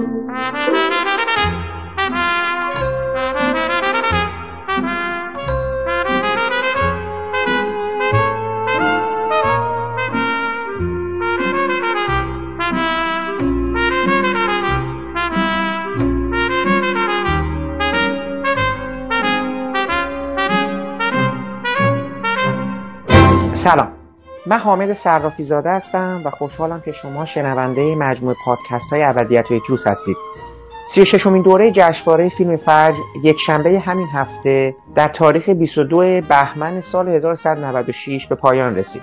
Thank you. من حامد صرافی زاده هستم و خوشحالم که شما شنونده مجموع پادکست های ابدیت و روز هستید. سی و ششمین دوره جشنواره فیلم فجر یک شنبه همین هفته در تاریخ 22 بهمن سال 1196 به پایان رسید.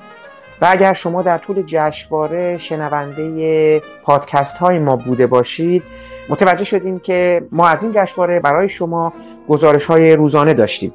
و اگر شما در طول جشنواره شنونده پادکست های ما بوده باشید متوجه شدیم که ما از این جشنواره برای شما گزارش های روزانه داشتیم.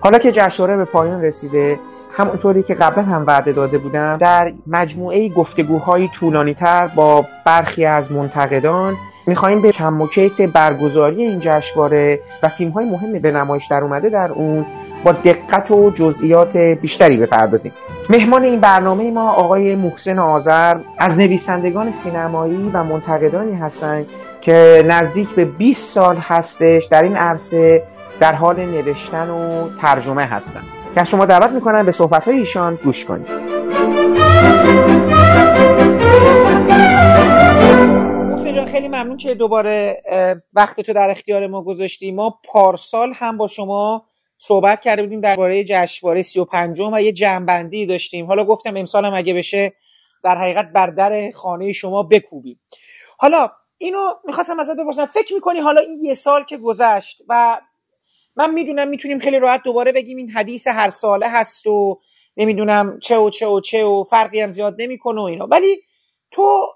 حالا که جشنواره به پایان رسیده همونطوری که قبلا هم وعده داده بودم در مجموعه گفتگوهای طولانی تر با برخی از منتقدان می‌خواهیم به کم و کیف برگزاری این جشنواره و فیلم های مهم به نمایش در اومده در اون با دقت و جزئیات بیشتری بپردازیم. مهمان این برنامه ما آقای محسن آذر از نویسندگان سینمایی و منتقدانی هستند که نزدیک به 20 سال هستش در این عرصه در حال نوشتن و ترجمه هستند. که شما دعوت می‌کنم به صحبت ایشان گوش کنید. جان خیلی ممنون که دوباره وقت تو در اختیار ما گذاشتی. ما پارسال هم با شما صحبت کرده بودیم درباره جشنواره 35 و یه جنبندی داشتیم. حالا گفتم امسال هم اگه بشه در حقیقت بر در خانه شما بکوبیم. حالا اینو می‌خواستم ازت بپرسم. فکر می‌کنی حالا این یه سال که گذشت و من می‌دونم می‌تونیم خیلی راحت دوباره بگیم این حدیث هر ساله هست و نمی‌دونم چه و چه و چه و فرقی هم زیاد نمی‌کنه و اینا. ولی تو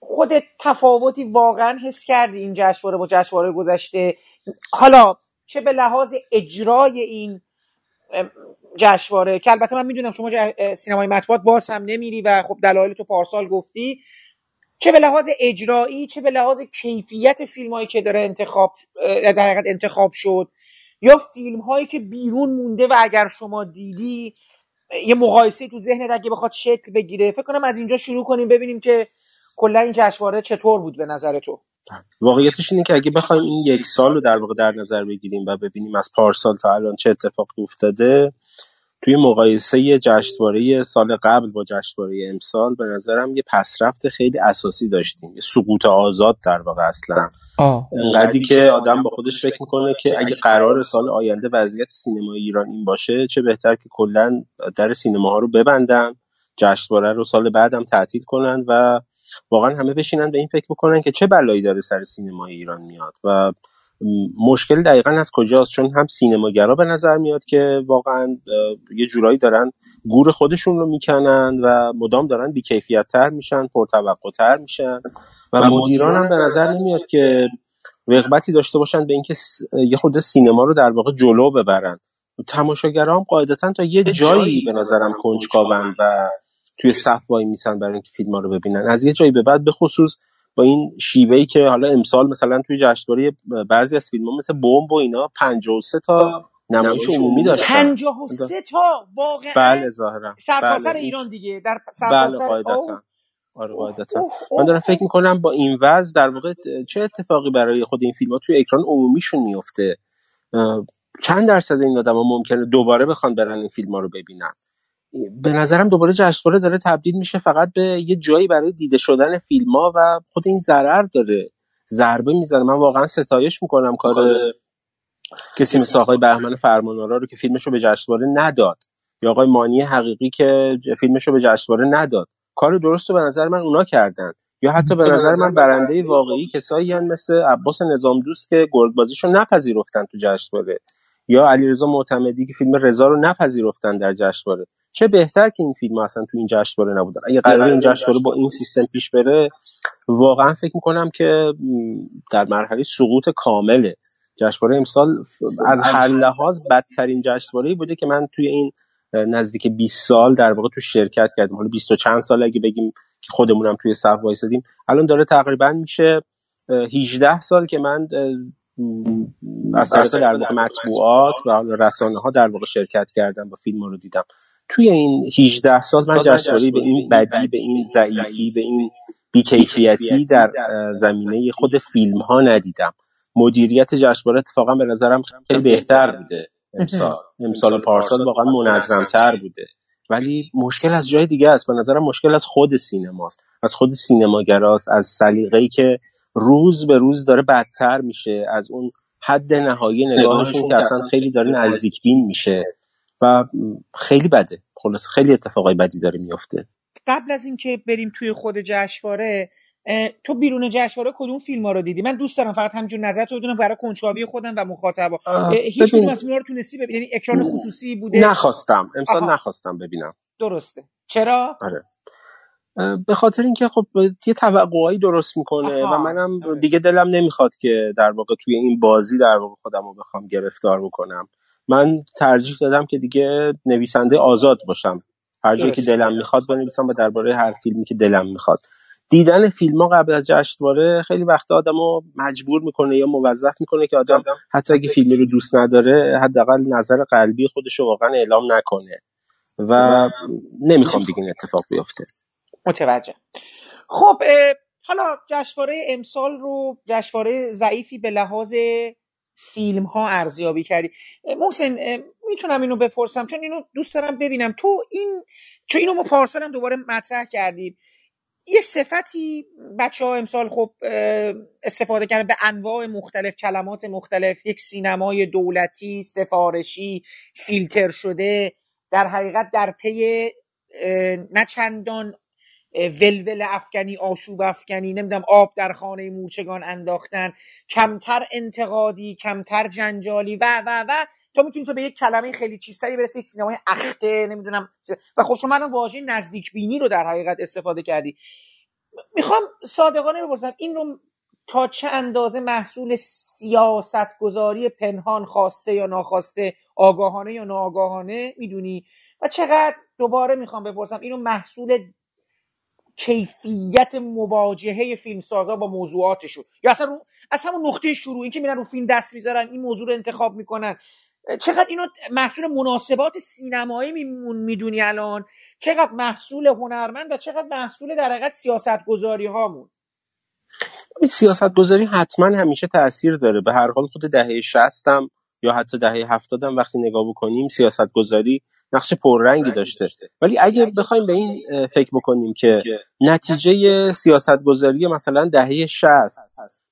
خودت تفاوتی واقعا حس کردی این جشنواره با جشنواره گذشته؟ حالا چه به لحاظ اجرای این جشنواره؟ که البته من می‌دونم شما سینمای مطبوعات باز هم نمیری و خب دلایل تو پارسال گفتی. چه به لحاظ اجرایی چه به لحاظ کیفیت فیلم هایی که داره انتخاب در حقیقت انتخاب شد یا فیلم هایی که بیرون مونده و اگر شما دیدی یه مقایسه تو ذهنت اگه بخواد شکل بگیره. فکر کنم از اینجا شروع کنیم ببینیم که کلا این جشنواره چطور بود به نظر تو. واقعیتش اینه که اگه بخوایم این یک سال رو در واقع در نظر بگیریم و ببینیم از پارسال تا الان چه اتفاقی افتاده توی مقایسه جشنواره سال قبل با جشنواره امسال به نظرم یه پسرفت خیلی اساسی داشتیم. یه سقوط آزاد در واقع اصلا. انقدری که آدم با خودش فکر می‌کنه که اگه قرار سال آینده وضعیت سینمای ایران این باشه چه بهتر که کلا در سینماها رو ببندن جشنواره رو سال بعدم تعطیل کنن و واقعا همه بشینن به این فکر می‌کنن که چه بلایی داره سر سینمای ایران میاد. و مشکل دقیقا از کجاست؟ چون هم سینماگرا به نظر میاد که واقعا یه جورایی دارن گور خودشون رو می‌کنن و مدام دارن بیکیفیت تر میشن پرتوقع تر میشن. و مدیران هم به نظر نمیاد که رغبتی داشته باشن به اینکه یه خود سینما رو در واقع جلو ببرن. تماشاگران هم قاعدتا تا یه جایی به نظرم کنجکاون و توی صف وای میسن برای اینکه فیلم رو ببینن. از یه جایی به بعد به خصوص با این شیوه ای که حالا امسال مثلا توی جشنواره بعضی از فیلم ها مثل بمب و اینا 53 تا نمایش عمومی داشتن. 53 تا؟ واقعا؟ بله ظاهرا. سرتاسر بله. ایران دیگه. در بله قاعدتا. آره قاعدتا. من دارم فکر می‌کنم با این وضع در واقع چه اتفاقی برای خود این فیلم ها توی اکران عمومیشون میفته چند درصد این آدم ها ممکنه دوباره بخوان برن این فیلم ها رو ببینن؟ به نظرم دوباره جشنواره داره تبدیل میشه فقط به یه جایی برای دیده شدن فیلم ها و خود این ضرر داره. ضربه می‌زنه. من واقعا ستایش می‌کنم کار آره. کسی مثل آقای بهمن فرمانارا رو که فیلمش رو به جشنواره نداد. یا آقای مانی حقیقی که فیلمش رو به جشنواره نداد. کار درست رو به نظر من اونا کردن. یا حتی به نظر من برنده واقعی کسایی مثل عباس نظام دوست که گرگبازیشو نپذیرفتن تو جشنواره یا علیرضا معتمدی که فیلم رضا رو نپذیرفتن در جشنواره چه بهتر که این فیلم اصلا تو این جشنواره نبودن. اگه قرار این جشنواره با این سیستم پیش بره واقعا فکر می‌کنم که در مرحله سقوط کامله جشنواره امسال از هر لحاظ بدترین جشنواره بوده که من توی این نزدیک 20 سال در واقع تو شرکت کردم. حالا 20 و چند سال اگه بگیم که خودمونم توی صف وایسادیم. الان داره تقریبا میشه 18 سال که من از طریق در واقع مطبوعات و رسانه ها در واقع شرکت کردم و فیلم رو دیدم. توی این 18 سال من جشنواره به این بدی به این ضعیفی به این بیکیفیتی در زمینه خود فیلم ها ندیدم. مدیریت جشنواره اتفاقا به نظرم خیلی بهتر بوده. امسال. امسال. پارسال واقعا منظمتر بوده. ولی مشکل از جای دیگه است. به نظرم مشکل از خود سینماست. از خود سینماگراست. از سلیقه‌ای که روز به روز داره بدتر میشه. از اون حد نهایی نگاهشون که اصلا خیلی داره نزدیک بین میشه. و خیلی بده. خلاص خیلی اتفاقای بدی داره میفته قبل از اینکه بریم توی خود جشنواره تو بیرون جشنواره کدوم فیلم ها رو دیدی؟ من دوست دارم فقط همینجور نظر تو بدونم برای کنجکاوی خودم و مخاطبا. هیچ کدوم از رو تونستی ببینی یعنی اکران خصوصی بوده؟ نخواستم. امسال نخواستم ببینم. درسته. چرا؟ آره. به خاطر اینکه خب یه توقعایی درست می‌کنه و منم آره. دیگه دلم نمی‌خواد که در واقع توی این بازی در واقع خودم رو بخوام گرفتار بکنم. من ترجیح دادم که دیگه نویسنده آزاد باشم. هر جایی که دلم می‌خواد بنویسم و درباره هر فیلمی که دلم می‌خواد. دیدن فیلم ها قبل از جشنواره خیلی وقت آدم رو مجبور می‌کنه یا موظف می‌کنه که آدم حتی اگه فیلمی رو دوست نداره حداقل نظر قلبی خودش رو واقعا اعلام نکنه. و نمی‌خوام دیگه این اتفاق بیفته. متوجه. خب حالا جشنواره امسال رو جشنواره ضعیفی به لحاظ فیلم ها ارزیابی کردی. محسن می‌تونم اینو بپرسم چون اینو دوست دارم ببینم. تو این چون اینو ما پارسال هم دوباره مطرح کردیم. یه صفتی بچه ها امسال خب استفاده کردن به انواع مختلف کلمات مختلف. یک سینمای دولتی سفارشی فیلتر شده. در حقیقت در پی نه چندان ولول افکنی آشوب افکنی نمی‌دونم آب در خانه مورچگان انداختن. کمتر انتقادی کمتر جنجالی و و و. تو می‌تونی تو به یک کلمه خیلی چیزتری برسی یک سینمای اخته نمی‌دونم و خب شما الان واژه نزدیک بینی رو در حقیقت استفاده کردی. می‌خوام صادقانه بپرسم این رو تا چه اندازه محصول سیاست گذاری پنهان خواسته یا ناخواسته آگاهانه یا ناآگاهانه می‌دونی؟ و چقدر دوباره می‌خوام بپرسم اینو محصول کیفیت مواجهه فیلمسازا با موضوعاتشون. یا اصلا از همون نقطه شروع این که میرن رو فیلم دست می‌ذارن این موضوع رو انتخاب می‌کنن. چقدر اینو محصول مناسبات سینمایی می‌دونی الان؟ چقدر محصول هنرمند و چقدر محصول در حقیقت سیاست گذاری هامون سیاست گذاری حتما همیشه تاثیر داره. به هر حال خود دهه شستم یا حتی دهه هفتادم وقتی نگاه بکنیم سیاست گذاری نقش پررنگی داشته. ولی اگه بخوایم به این فکر بکنیم که نتیجه سیاست گذاری مثلا دهه 60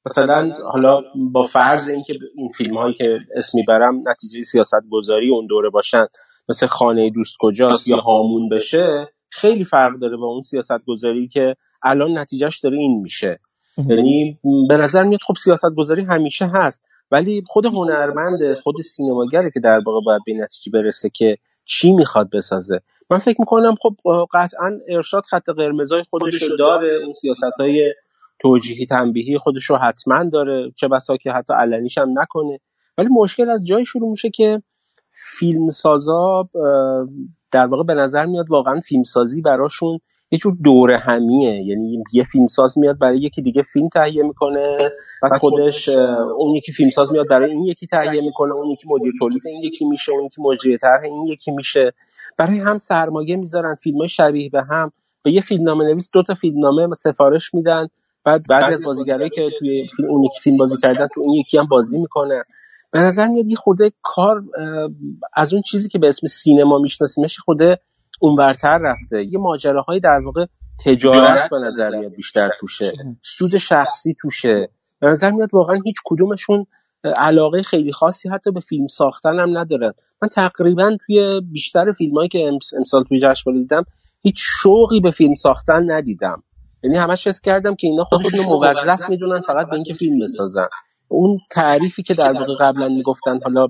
مثلا حالا با فرض اینکه این فیلم هایی که اسمی برم نتیجه سیاست گذاری اون دوره باشن مثل خانه دوست کجاست یا هامون بشه خیلی فرق داره با اون سیاست گذاری که الان نتیجهش داره این میشه. یعنی به نظر میاد خب سیاست گذاری همیشه هست ولی خود هنرمند خود سینماگره که در واقع باید به نتیجه برسه که چی می‌خواد بسازه. من فکر می‌کنم خب قطعا ارشاد خط قرمزای خودش رو داره اون سیاست های توجیهی تنبیهی خودش رو حتما داره چه بسا که حتی علنیش هم نکنه. ولی مشکل از جای شروع میشه که فیلم سازا در واقع به نظر میاد واقعا فیلمسازی براشون یه جور دوره همیه. یعنی یه فیلمساز میاد برای یکی دیگه فیلم تهیه می‌کنه بعد خودش اون یکی فیلمساز میاد برای این یکی تهیه می‌کنه اون یکی مدیر تولید این یکی میشه اون یکی مجری طرح این یکی میشه. برای هم سرمایه می‌ذارن فیلم شبیه به هم. به یه فیلمنامه نویس دو تا فیلمنامه سفارش میدن. بعد بعضی از بازیگرایی که توی اون یکی فیلم بازی کردن تو اون یکی هم بازی می‌کنن به نظر میاد یه خورده کار از اون چیزی که به اسم سینما میشناسیمش خورده اونورتر رفته. یه ماجراهای در واقع تجارت به نظر میاد بیشتر توشه. سود شخصی توشه. به نظر میاد واقعا هیچ کدومشون علاقه خیلی خاصی حتی به فیلم ساختن هم ندارن. من تقریبا توی بیشتر فیلم هایی که امسال توی جشنواره دیدم هیچ شوقی به فیلم ساختن ندیدم. یعنی همش حس کردم که اینا خودشون موظف می‌دونن فقط به اینکه فیلم بسازن. اون تعریفی که در واقع قبلا می‌گفتن حالا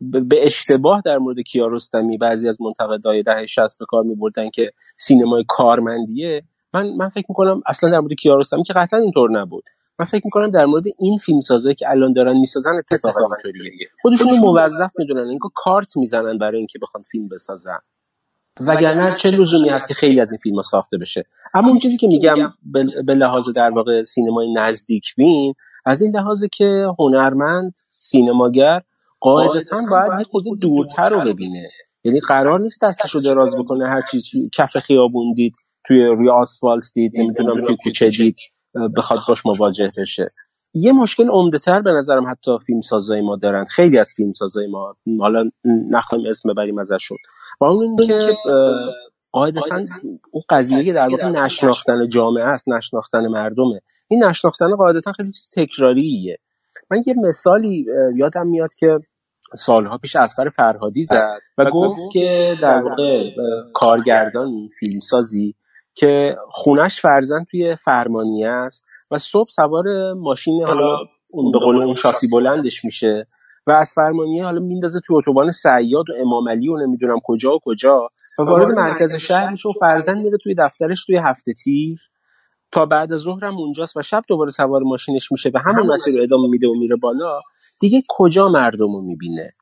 به اشتباه در مورد کیارستمی بعضی از منتقدای دهه 60 به کار میبردن که سینمای کارمندیه. من من فکر می‌کنم اصلا در مورد کیارستمی که قطعا اینطور نبود. من فکر می‌کنم در مورد این فیلم سازایی که الان دارن می‌سازن اتفاقا اینطوریه. خودشون موظف می‌دونن اینکه کارت می‌زنن برای اینکه بخوان فیلم بسازن. وگرنه چه لزومی هست که خیلی از این فیلم ها ساخته بشه. اما اون چیزی که میگم به لحاظ در واقع سینمای نزدیک بین از این لحاظ که هنرمند سینماگر قاعدتا باید یه خود دورتر رو ببینه. یعنی قرار نیست دستش رو دراز بکنه. هر چیز کف خیابون دید توی روی آسفالت دید نمی‌دونم توی کوچه دید بخواد باش مواجه بشه. یه مشکل عمده تر به نظرم حتی فیلم سازای ما دارن. خیلی از فیلم سازای ما حالا نخواهیم اسم ببریم ازشون. و اون که قاعدتا اون قضیه در واقع نشناختن جامعه است نشناختن مردمه. این نشناختن قاعدتا خیلی تکراریه. من یه مثالی یادم میاد که سالها پیش اسقر فرهادی زد و گفت که در واقع کارگردانی فیلمسازی که خونش فرزن توی فرمانیه است و صبح سوار ماشین حالا اون به قول اون شاسی بلندش میشه و از فرمانیه حالا میندازه توی اتوبان سیاد و امام علی و نمی‌دونم کجا و کجا و وارد مرکز شهر میشه و فرزن میره توی دفترش توی هفته تیر تا بعد ظهر هم اونجاست و شب دوباره سوار ماشینش میشه و همون مسیر رو ادامه میده و میره بالا. دیگه کجا مردم رو می‌بینه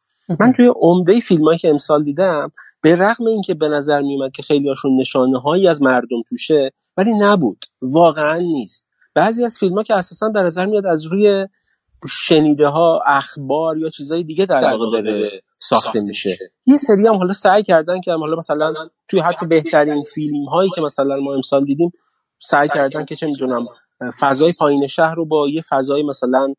من توی عمده فیلم که امسال دیدم به رغم اینکه به نظر میومد که خیلی هاشون نشانه هایی از مردم توشه ولی نبود. واقعا نیست. بعضی از فیلم ها که اساسا به نظر میاد از روی شنیده ها اخبار یا چیزهای دیگه در واقع داره ساخته میشه. یه سری هم حالا سعی کردن که حالا مثلا توی حتی بهترین فیلم هایی که مثلا ما امسال دیدیم سعی کردن که چه می‌دونم فضای پایین شهر رو با یه فضای مثلا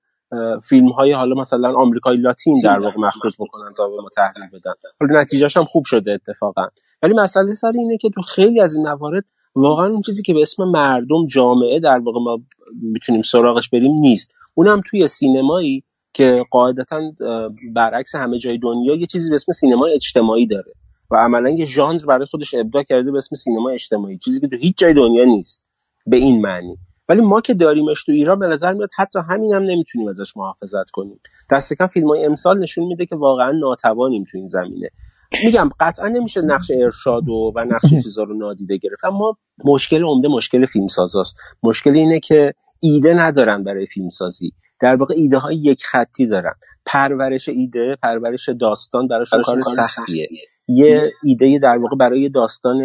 فیلم های حالا مثلا آمریکای لاتین در واقع مخلوط بکنن تا به ما تحویل بدن. حالا نتیجهش هم خوب شده اتفاقا. ولی مسئله سر اینه که تو خیلی از این موارد واقعا اون چیزی که به اسم مردم جامعه در واقع ما می‌تونیم سراغش بریم نیست. اونم توی سینمایی که قاعدتا برعکس همه جای دنیا یه چیزی به اسم سینما اجتماعی داره و عملا یه ژانر برای خودش ابداع کرده به اسم سینما اجتماعی چیزی که تو هیچ جای دنیا نیست. به این معنی. ولی ما که داریمش تو ایران به نظر میاد حتی همین هم نمی‌تونیم ازش محافظت کنیم. دست کم فیلم های امسال نشون میده که واقعا ناتوانیم تو این زمینه. میگم قطعا نمیشه نقش ارشاد و, و نقش چیزا رو نادیده گرفت. اما مشکل عمده مشکل فیلم سازاست مشکل اینه که ایده ندارن برای فیلم سازی در واقع ایده های یک خطی دارن. پرورش ایده پرورش داستان براشون کار سختیه. یه ایده در واقع برای داستان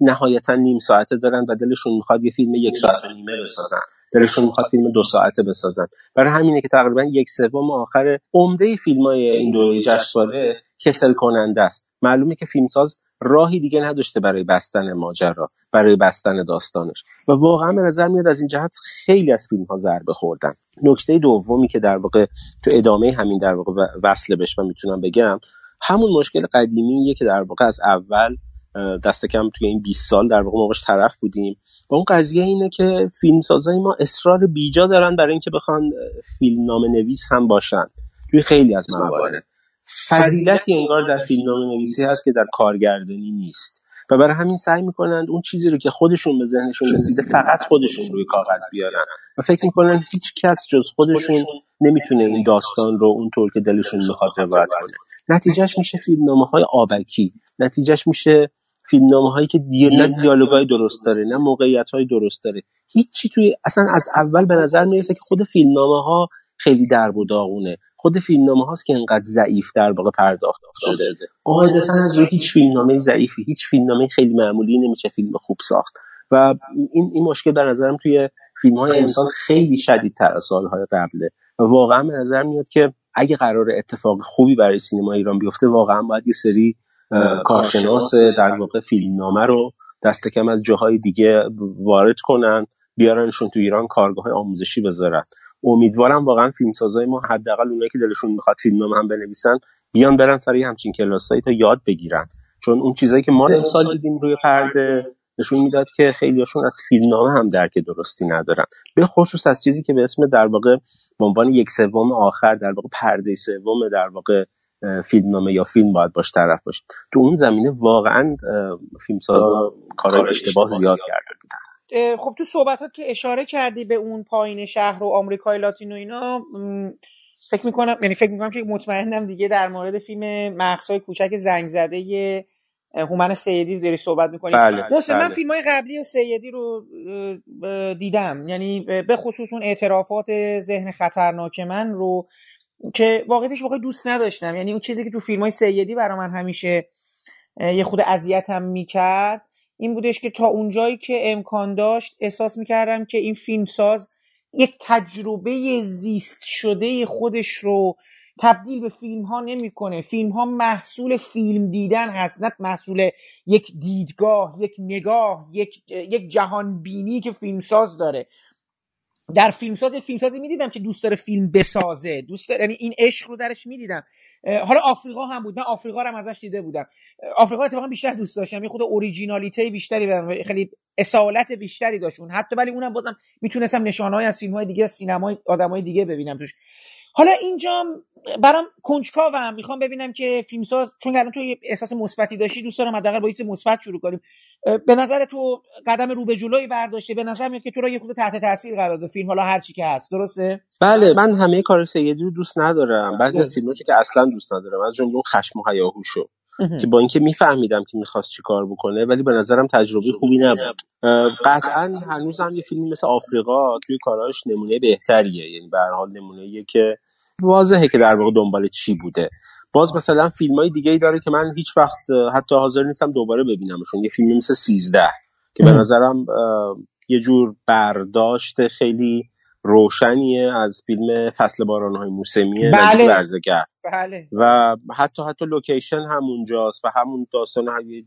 نهایتا نیم ساعته دارن و دلشون می‌خواد یه فیلم یک ساعت نیمه بسازن. دلشون می‌خواد فیلم دو ساعته بسازن. برای همینه که تقریبا یک سوم آخر عمده فیلم های این دوره جشنواره کسل کننده است. معلومه که فیلمساز راهی دیگه نداشته برای بستن ماجرا برای بستن داستانش. و واقعا به نظر میاد از این جهت خیلی از فیلم ها ضربه خوردن. نکته دومی که در واقع تو ادامه همین در واقع وصله بهش من می‌تونم بگم همون مشکل قدیمیه که در واقع از اول دست کم توی این 20 سال در واقع باش طرف بودیم. و اون قضیه اینه که فیلمسازای ما اصرار بیجا دارن برای اینکه بخوان فیلم نام نویس هم باشن. توی خیلی از موارد. فضیلتی انگار در فیلمنامه نویسی هست که در کارگردانی نیست. و برای همین سعی می‌کنند اون چیزی رو که خودشون به ذهنشون رسیده فقط خودشون روی کاغذ بیارن. و فکر می‌کنن هیچ کس جز خودشون نمی‌تونه این داستان رو اونطور که دلشون می‌خواد روایت کنه. نتیجهش میشه فیلمنامه های آبکی. نتیجهش میشه فیلمنامه هایی که دی... نه دیالوگای درست داره نه موقعیت های درست داره. هیچی توی اصلا از اول به نظر می‌رسه که خود فیلمنامه ها خیلی درب و داغونه خود فیلمنامه هاست که انقدر ضعیف در واقع پرداخت شده قاعدتا از روی هیچ فیلمنامه ضعیفی هیچ فیلمنامه خیلی معمولی نمیشه فیلم خوب ساخت. و این این مشکل به نظرم توی فیلم های انسان خیلی شدید تر از سالهای قبله. و واقعا به نظر میاد که اگه قرار اتفاق خوبی برای سینما ایران بیفته واقعا باید یه سری کارشناس در واقع فیلمنامه رو دست کم از جاهای دیگه وارد کنن بیارنشون تو ایران کارگاه آموزشی بذارن. امیدوارم واقعا فیلمسازای ما حداقل اونایی که دلشون می‌خواد فیلم هم بنویسن بیان برن سر همچین کلاسایی تا یاد بگیرن. چون اون چیزایی که ما امسال دیدیم روی پرده نشون می‌داد که خیلیاشون از فیلمنامه هم درک درستی ندارن. به خصوص از چیزی که به اسم در واقع به عنوان یک سوم آخر در واقع پرده سوم در واقع فیلمنامه یا فیلم باید باش طرف باشه تو اون زمینه واقعا فیلمسازا کار اشتباه زیاد کرده بودن. خب تو صحبتات که اشاره کردی به اون پایین شهر و آمریکای لاتین و اینا فکر می‌کنم یعنی فکر می‌کنم که مطمئنم دیگه در مورد فیلم مقصای کوچک زنگ زده هومن سیدی داری صحبت می‌کنی؟ بله، محسن من بله. فیلم های قبلی سیدی رو دیدم. یعنی به خصوص اون اعترافات ذهن خطرناک من رو که واقعیتش واقعا دوست نداشتم. یعنی اون چیزی که تو فیلم های سیدی برای من همیشه یه خود اذیتم می‌کرد این بودش که تا اونجایی که امکان داشت احساس می‌کردم که این فیلمساز یک تجربه زیست شده خودش رو تبدیل به فیلم ها نمی‌کنه. فیلم ها محصول فیلم دیدن هست نه محصول یک دیدگاه یک نگاه یک یک جهان بینی که فیلمساز داره. در فیلمساز فیلمسازی می‌دیدم که دوست داره فیلم بسازه. دوست داره یعنی این عشق رو درش می‌دیدم. حالا آفریقا هم بود. من آفریقا رو هم ازش دیده بودم. آفریقا اتفاقا بیشتر دوست داشتم. یه خود اوریجینالیته بیشتری خیلی اصالت بیشتری داشت اون حتی ولی اونم بازم می‌تونستم نشانه‌های از فیلم‌های دیگه از سینمای آدمای دیگه ببینم توش. حالا اینجا برام کنجکاوم می‌خوام ببینم که فیلمساز چون الان تو احساس مثبتی داشتی دوست دارم حداقل با یه مثبت شروع کنیم. به نظر تو قدم رو به جلوی برداشته به نظر میاد که تو را یه خود تحت تاثیر قرار داده فیلم. حالا هر چی که هست درسته؟ بله من همه کار سیدی رو دوست ندارم. بعضی از فیلماتی که اصلا دوست ندارم از جمله خشم و هیاهوشو که با اینکه میفهمیدم که می‌خواست چیکار بکنه ولی به نظرم تجربه خوبی نبود. قطعا هنوز هم یه فیلمی مثل آفریقا توی کاراش نمونه بهتریه. یعنی به هر حال نمونه که واضحه که در واقع دنبال چی بوده. باز مثلا فیلم های دیگه ای داره که من هیچ وقت حتی حاضر نیستم دوباره ببینمشون. یه فیلمی مثل سیزده که به نظرم یه جور برداشت خیلی روشنیه از فیلم فصل باران های موسمیه بله. بله. و حتی حتی لوکیشن همونجاست و همون داستان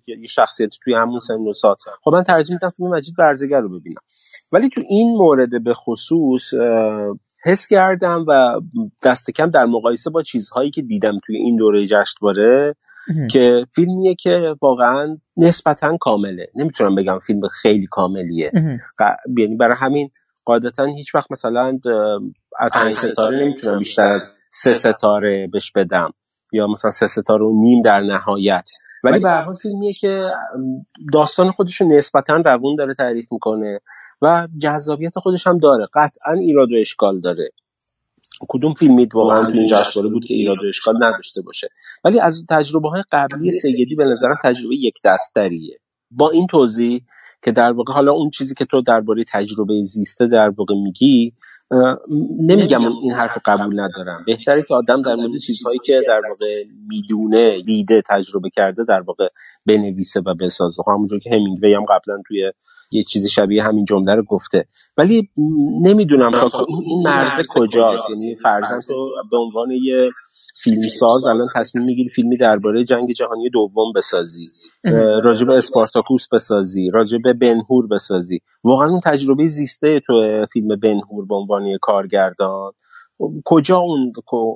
یه شخصیت توی همون سن و سال. خب من ترجیح میدم فیلم مجید ورزگر رو ببینم. ولی تو این مورد به خصوص حس کردم و دست کم در مقایسه با چیزهایی که دیدم توی این دوره جشنواره که فیلمیه که واقعا نسبتا کامله. نمی‌تونم بگم فیلم خیلی کاملیه. یعنی برای همین قاعدتا هیچ وقت مثلا از پنج ستاره نمی‌تونم بیشتر از سه ستاره بهش بدم. یا مثلا سه ستاره و نیم در نهایت. ولی به هر فیلمیه که داستان خودش رو نسبتا روون داره تعریف می‌کنه و جذابیت خودش هم داره. قطعا ایراد و اشکال داره. کدوم فیلمی واقعا تو این جشنواره بود که ایراد و اشکال نداشته باشه. ولی از تجربه های قبلی سیدی به نظرم تجربه یک دستریه. با این توضیح که در واقع حالا اون چیزی که تو درباره تجربه زیسته در واقع میگی نمیگم این حرف قبول ندارم. بهتره که آدم در مورد چیزهایی که در واقع می‌دونه دیده تجربه کرده در واقع بنویسه و بسازه. همونجور که همینگوی هم قبلا توی یه چیزی شبیه همین جمله رو گفته. ولی نمی‌دونم تا این مرز کجاست. یعنی فرضاً تو به عنوان یه فیلمساز الان تصمیم می‌گیری فیلمی درباره جنگ جهانی دوم بسازی. راجب اسپارتاکوس بسازی راجب بنهور بسازی. واقعا اون تجربه زیسته تو فیلم بنهور به عنوان کارگردان. کجا اون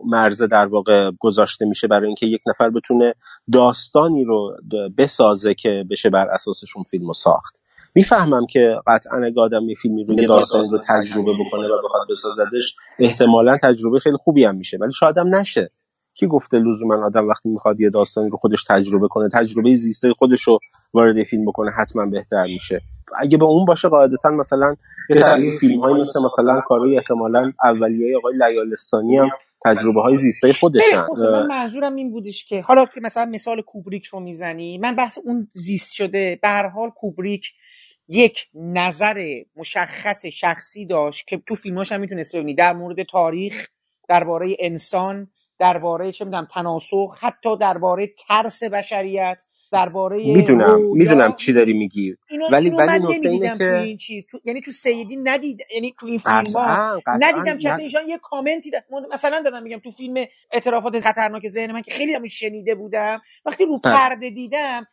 مرز در واقع گذاشته میشه برای اینکه یک نفر بتونه داستانی رو بسازه که بشه بر اساسشون فیلم ساخت؟ می‌فهمم که قطعا اگه آدم یه فیلمی رو یه داستان رو تجربه بکنه و بخواد بسازدش احتمالا تجربه خیلی خوبی هم میشه. ولی شاید هم نشه. کی گفته لزوما آدم وقتی می‌خواد یه داستانی رو خودش تجربه کنه تجربه زیسته خودش رو وارد فیلم بکنه حتما بهتر میشه. اگه به اون باشه قاعدتا مثلا یه فیلم های مثل مثلا کارهای احتمالا اولیه آقای لیالستانی هم تجربه های زیسته خودشن. من منظورم این بودش که حالا که مثلا مثال کوبریک رو می‌زنی من بحث اون زیست شده به هر حال کوبریک یک نظر مشخص شخصی داشت که تو فیلماش هم می‌تونست ببینی. در مورد تاریخ درباره انسان درباره چه می‌دونم تناسخ حتی درباره ترس بشریت درباره می‌دونم می‌دونم چی داری میگی. ولی ولی نکته اینه که این چیز. تو... یعنی تو سیدی ندید یعنی تو این فیلم ها ندیدم کسی ایشان یه کامنتی ده... مثلا دارم میگم تو فیلم اعترافات خطرناک ذهن من که خیلی هم شنیده بودم. وقتی رو پرده دیدم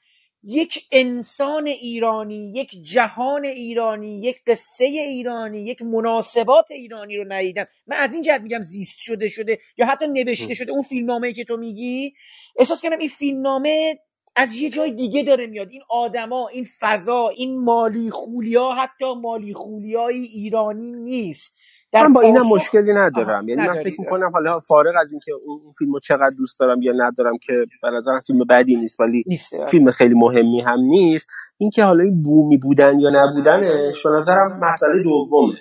یک انسان ایرانی یک جهان ایرانی یک قصه ایرانی یک مناسبات ایرانی رو ندیدم. من از این جهت میگم زیست شده شده یا حتی نوشته شده اون فیلمنامه که تو میگی. احساس کردم این فیلمنامه از یه جای دیگه داره میاد. این آدما این فضا این مالی خولیا حتی مالی خولیای ایرانی نیست. من با اینم مشکلی ندارم. یعنی من فکر می‌کنم حالا فارغ از اینکه اون فیلمو چقدر دوست دارم یا ندارم که به نظرم فیلم بدی نیست ولی نیست. فیلم خیلی مهمی هم نیست. اینکه حالا این بومی بودن یا نبودنش به نظرم مسئله دومه.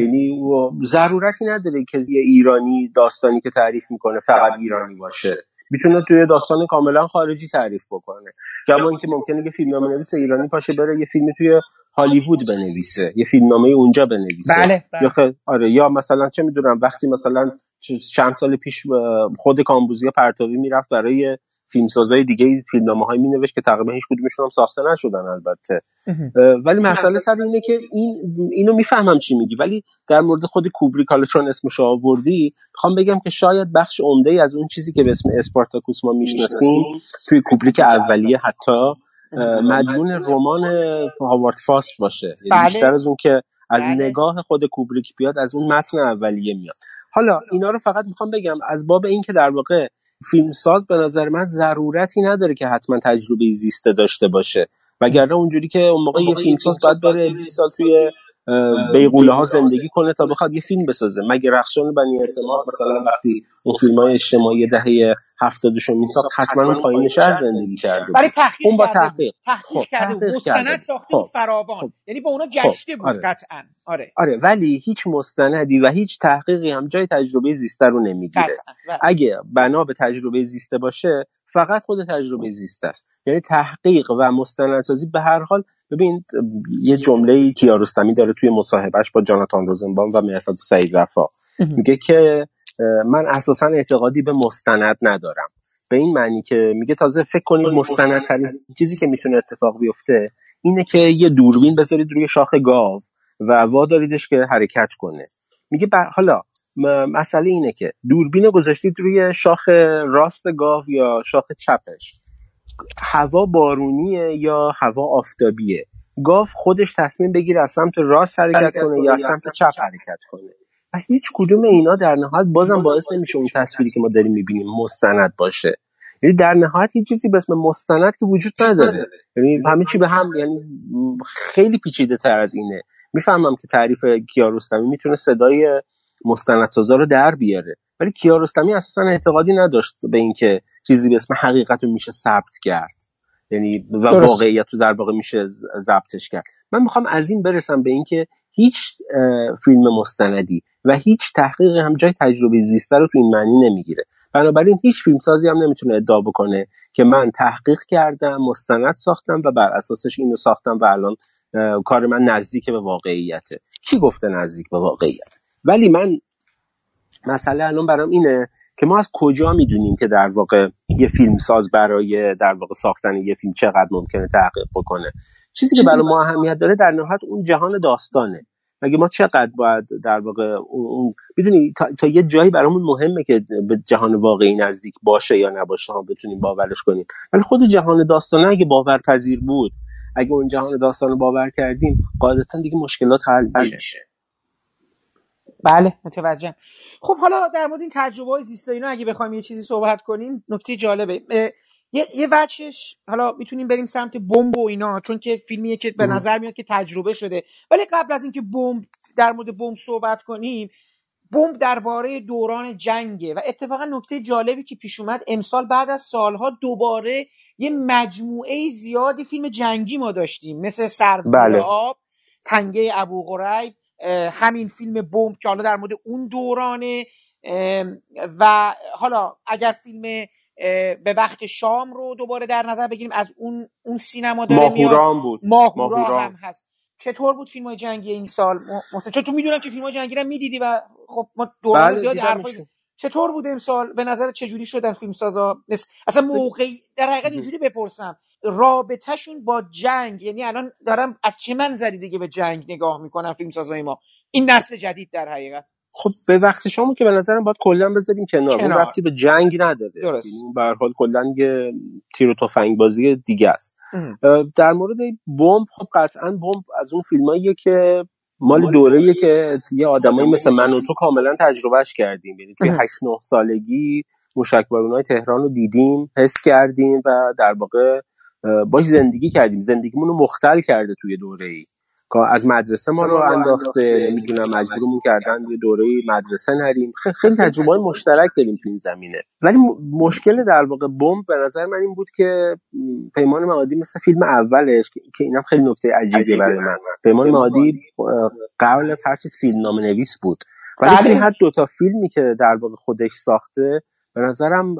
یعنی ضرورتی نداره که یه ایرانی داستانی که تعریف می‌کنه فقط ایرانی باشه. می‌تونه توی داستان کاملا خارجی تعریف بکنه کما اینکه ممکنه که فیلمنامه نویس ایرانی پاشه بره یه فیلم توی هالیوود بنویسه یه فیلمنامه اونجا بنویسه بله, بله. یا خ... آره یا مثلا چه می‌دونم وقتی مثلا چند سال پیش خود کامبوزیا پرتابی می‌رفت برای فیلمسازای دیگه فیلمنامه های می نوشت که تقریبا هیچ کدومشون هم ساخته نشدن البته. ولی مسئله سر اینه که این اینو می‌فهمم چی میگی. ولی در مورد خود کوبریک حالا چون اسمش آوردی می‌خوام بگم که شاید بخش عمده ای از اون چیزی که به اسم اسپارتاکوس ما می‌شناسیم توی کوبریک اولیه حتی مدیون رمان هاوارد فاست باشه. یعنی بله. بیشتر از اون که از بله. نگاه خود کوبریک بیاد از اون متن اولیه میاد. حالا اینا رو فقط می‌خوام بگم از باب این که در واقع فیلمساز به نظر من ضرورتی نداره که حتما تجربه زیسته داشته باشه. وگرنه اونجوری که اون موقع یه فیلمساز باید بره 20 سال توی بیغوله ها زندگی کنه تا بخواد یه فیلم بسازه. مگه رخشان بنی اعتماد مثلا وقتی اون فیلم های اجتماعی دهه هفتادشو میساخت حتما اون پایین شهر زندگی کرده برای تحقیق اون با تحقیق تحقیق خب، کرده مستند ساخته خب. فراوان. خب. یعنی با اونا گشته خب. بود آره. قطعا. آره. آره ولی هیچ مستندی و هیی تحقیقی هم جای تجربه زیسته رو نمی‌گیره. اگه بنا به تجربه زیسته باشه فقط خود تجربه زیسته است. یعنی تحقیق و مستندسازی به هر حال ببین یه جمله کیارستمی داره توی مصاحبهش با جاناتان روزنبام و مهرداد سعید رفا میگه که من اساسا اعتقادی به مستند ندارم. به این معنی که میگه تازه فکر کنید مستندترین چیزی که می‌تونه اتفاق بیفته اینه که یه دوربین بذارید روی شاخ گاو و واداریدش که حرکت کنه. میگه حالا مسئله اینه که دوربین گذاشتید روی شاخ راست گاو یا شاخ چپش. هوا بارونیه یا هوا آفتابیه؟ گاو خودش تصمیم بگیره از سمت راست حرکت کنه یا از سمت چپ حرکت کنه. و هیچ کدوم اینا در نهایت بازم باعث نمیشه اون تصویری که ما داریم می‌بینیم مستند باشه. یعنی در نهایت هیچ چیزی به اسم مستند که وجود نداره. یعنی همه چی به هم یعنی خیلی پیچیده تر از اینه. می‌فهمم که تعریف کیارستمی می‌تونه صدای مستندسازا رو در بیاره. ولی کیارستمی اساسا اعتقادی نداشت به اینکه چیزی به اسم حقیقت رو میشه ثبت کرد. یعنی و واقعیت رو در واقع میشه ضبطش کرد. من می‌خوام از این برسم به اینکه هیچ فیلم مستندی و هیچ تحقیقی هم جای تجربه زیسته رو تو این معنی نمی‌گیره. بنابراین هیچ فیلمسازی هم نمی‌تونه ادعا بکنه که من تحقیق کردم مستند ساختم و بر اساسش اینو ساختم و الان کار من نزدیک به واقعیته. کی گفته نزدیک به واقعیت؟ ولی من مسئله الان برام اینه که ما از کجا می‌دونیم که در واقع یه فیلمساز برای در واقع ساختن یه فیلم چقدر ممکنه تحقیق بکنه. چیزی که برای ما اهمیت داره در نهایت اون جهان داستانه. مگه ما چقدر باید در واقع اون می‌دونی تا, یه جایی برامون مهمه که به جهان واقعی نزدیک باشه یا نباشه هم بتونیم باورش کنیم. ولی خود جهان داستانه اگه باورپذیر بود اگه اون جهان داستان رو باور کردیم قاعدتا دیگه مشکلات حل میشه بله متوجهم. خب حالا در مورد این تجربه های زیسته اینا اگه بخوایم یه چیزی صحبت کنیم نکته جالبه. یه یه وجهش حالا می‌تونیم بریم سمت بمب و اینا چون که فیلمیه که به نظر میاد که تجربه شده. ولی قبل از اینکه بمب در مورد بمب صحبت کنیم بمب درباره دوران جنگه. و اتفاقا نکته جالبی که پیش اومد امسال بعد از سالها دوباره یه مجموعه زیادی فیلم جنگی ما داشتیم. مثل سرزیر بله. آب تنگه ابو غریب همین فیلم بمب که حالا در مورد اون دورانه و حالا اگر فیلم به وقت شام رو دوباره در نظر بگیریم از اون اون سینما داره میاد. بود. ماهورا هم هست. چطور بود فیلم های جنگی این سال؟ مثلا چون تو می‌دونم که فیلم های جنگی رو می‌دیدی و خب ما دوران بله زیادی چطور بود امسال؟ به نظر چجوری شدن فیلم سازا اصلا موقعی در حقیقت اینجوری بپرسم. رابطهشون با جنگ یعنی الان دارم از چه منظری دیگه به جنگ نگاه می‌کنن فیلم سازای ما؟ این نسل جدید در حقیقت. خب به وقت شما که به نظرم باید کلا بذاریم کنار, کنار. اون وقتی به جنگ نداره. درست. به هر حال کلا یه تیر و تفنگ بازی دیگه است. در مورد بمب خب قطعا بمب از اون فیلماییه که مال دوره که یه آدمایی مثل من و تو کاملا تجربهش کردیم. یعنی توی 8 9 سالگی های تهران رو دیدیم حس کردیم و در واقع باش زندگی کردیم. زندگیمون رو مختل کرده توی دوره ای از مدرسه ما رو انداخته نمی‌دونم مجبورمون کردن یه دوره مدرسه نریم. خیلی تجربه های مشترک داریم تو این زمینه. ولی مشکل در واقع بمب به نظر من این بود که پیمان معادی مثل فیلم اولش که اینم خیلی نکته عجیبه برای من. پیمان معادی قبل از هر چیز فیلم نام نویس بود. ولی بله. هر دوتا فیلمی که در واقع خودش ساخته به نظرم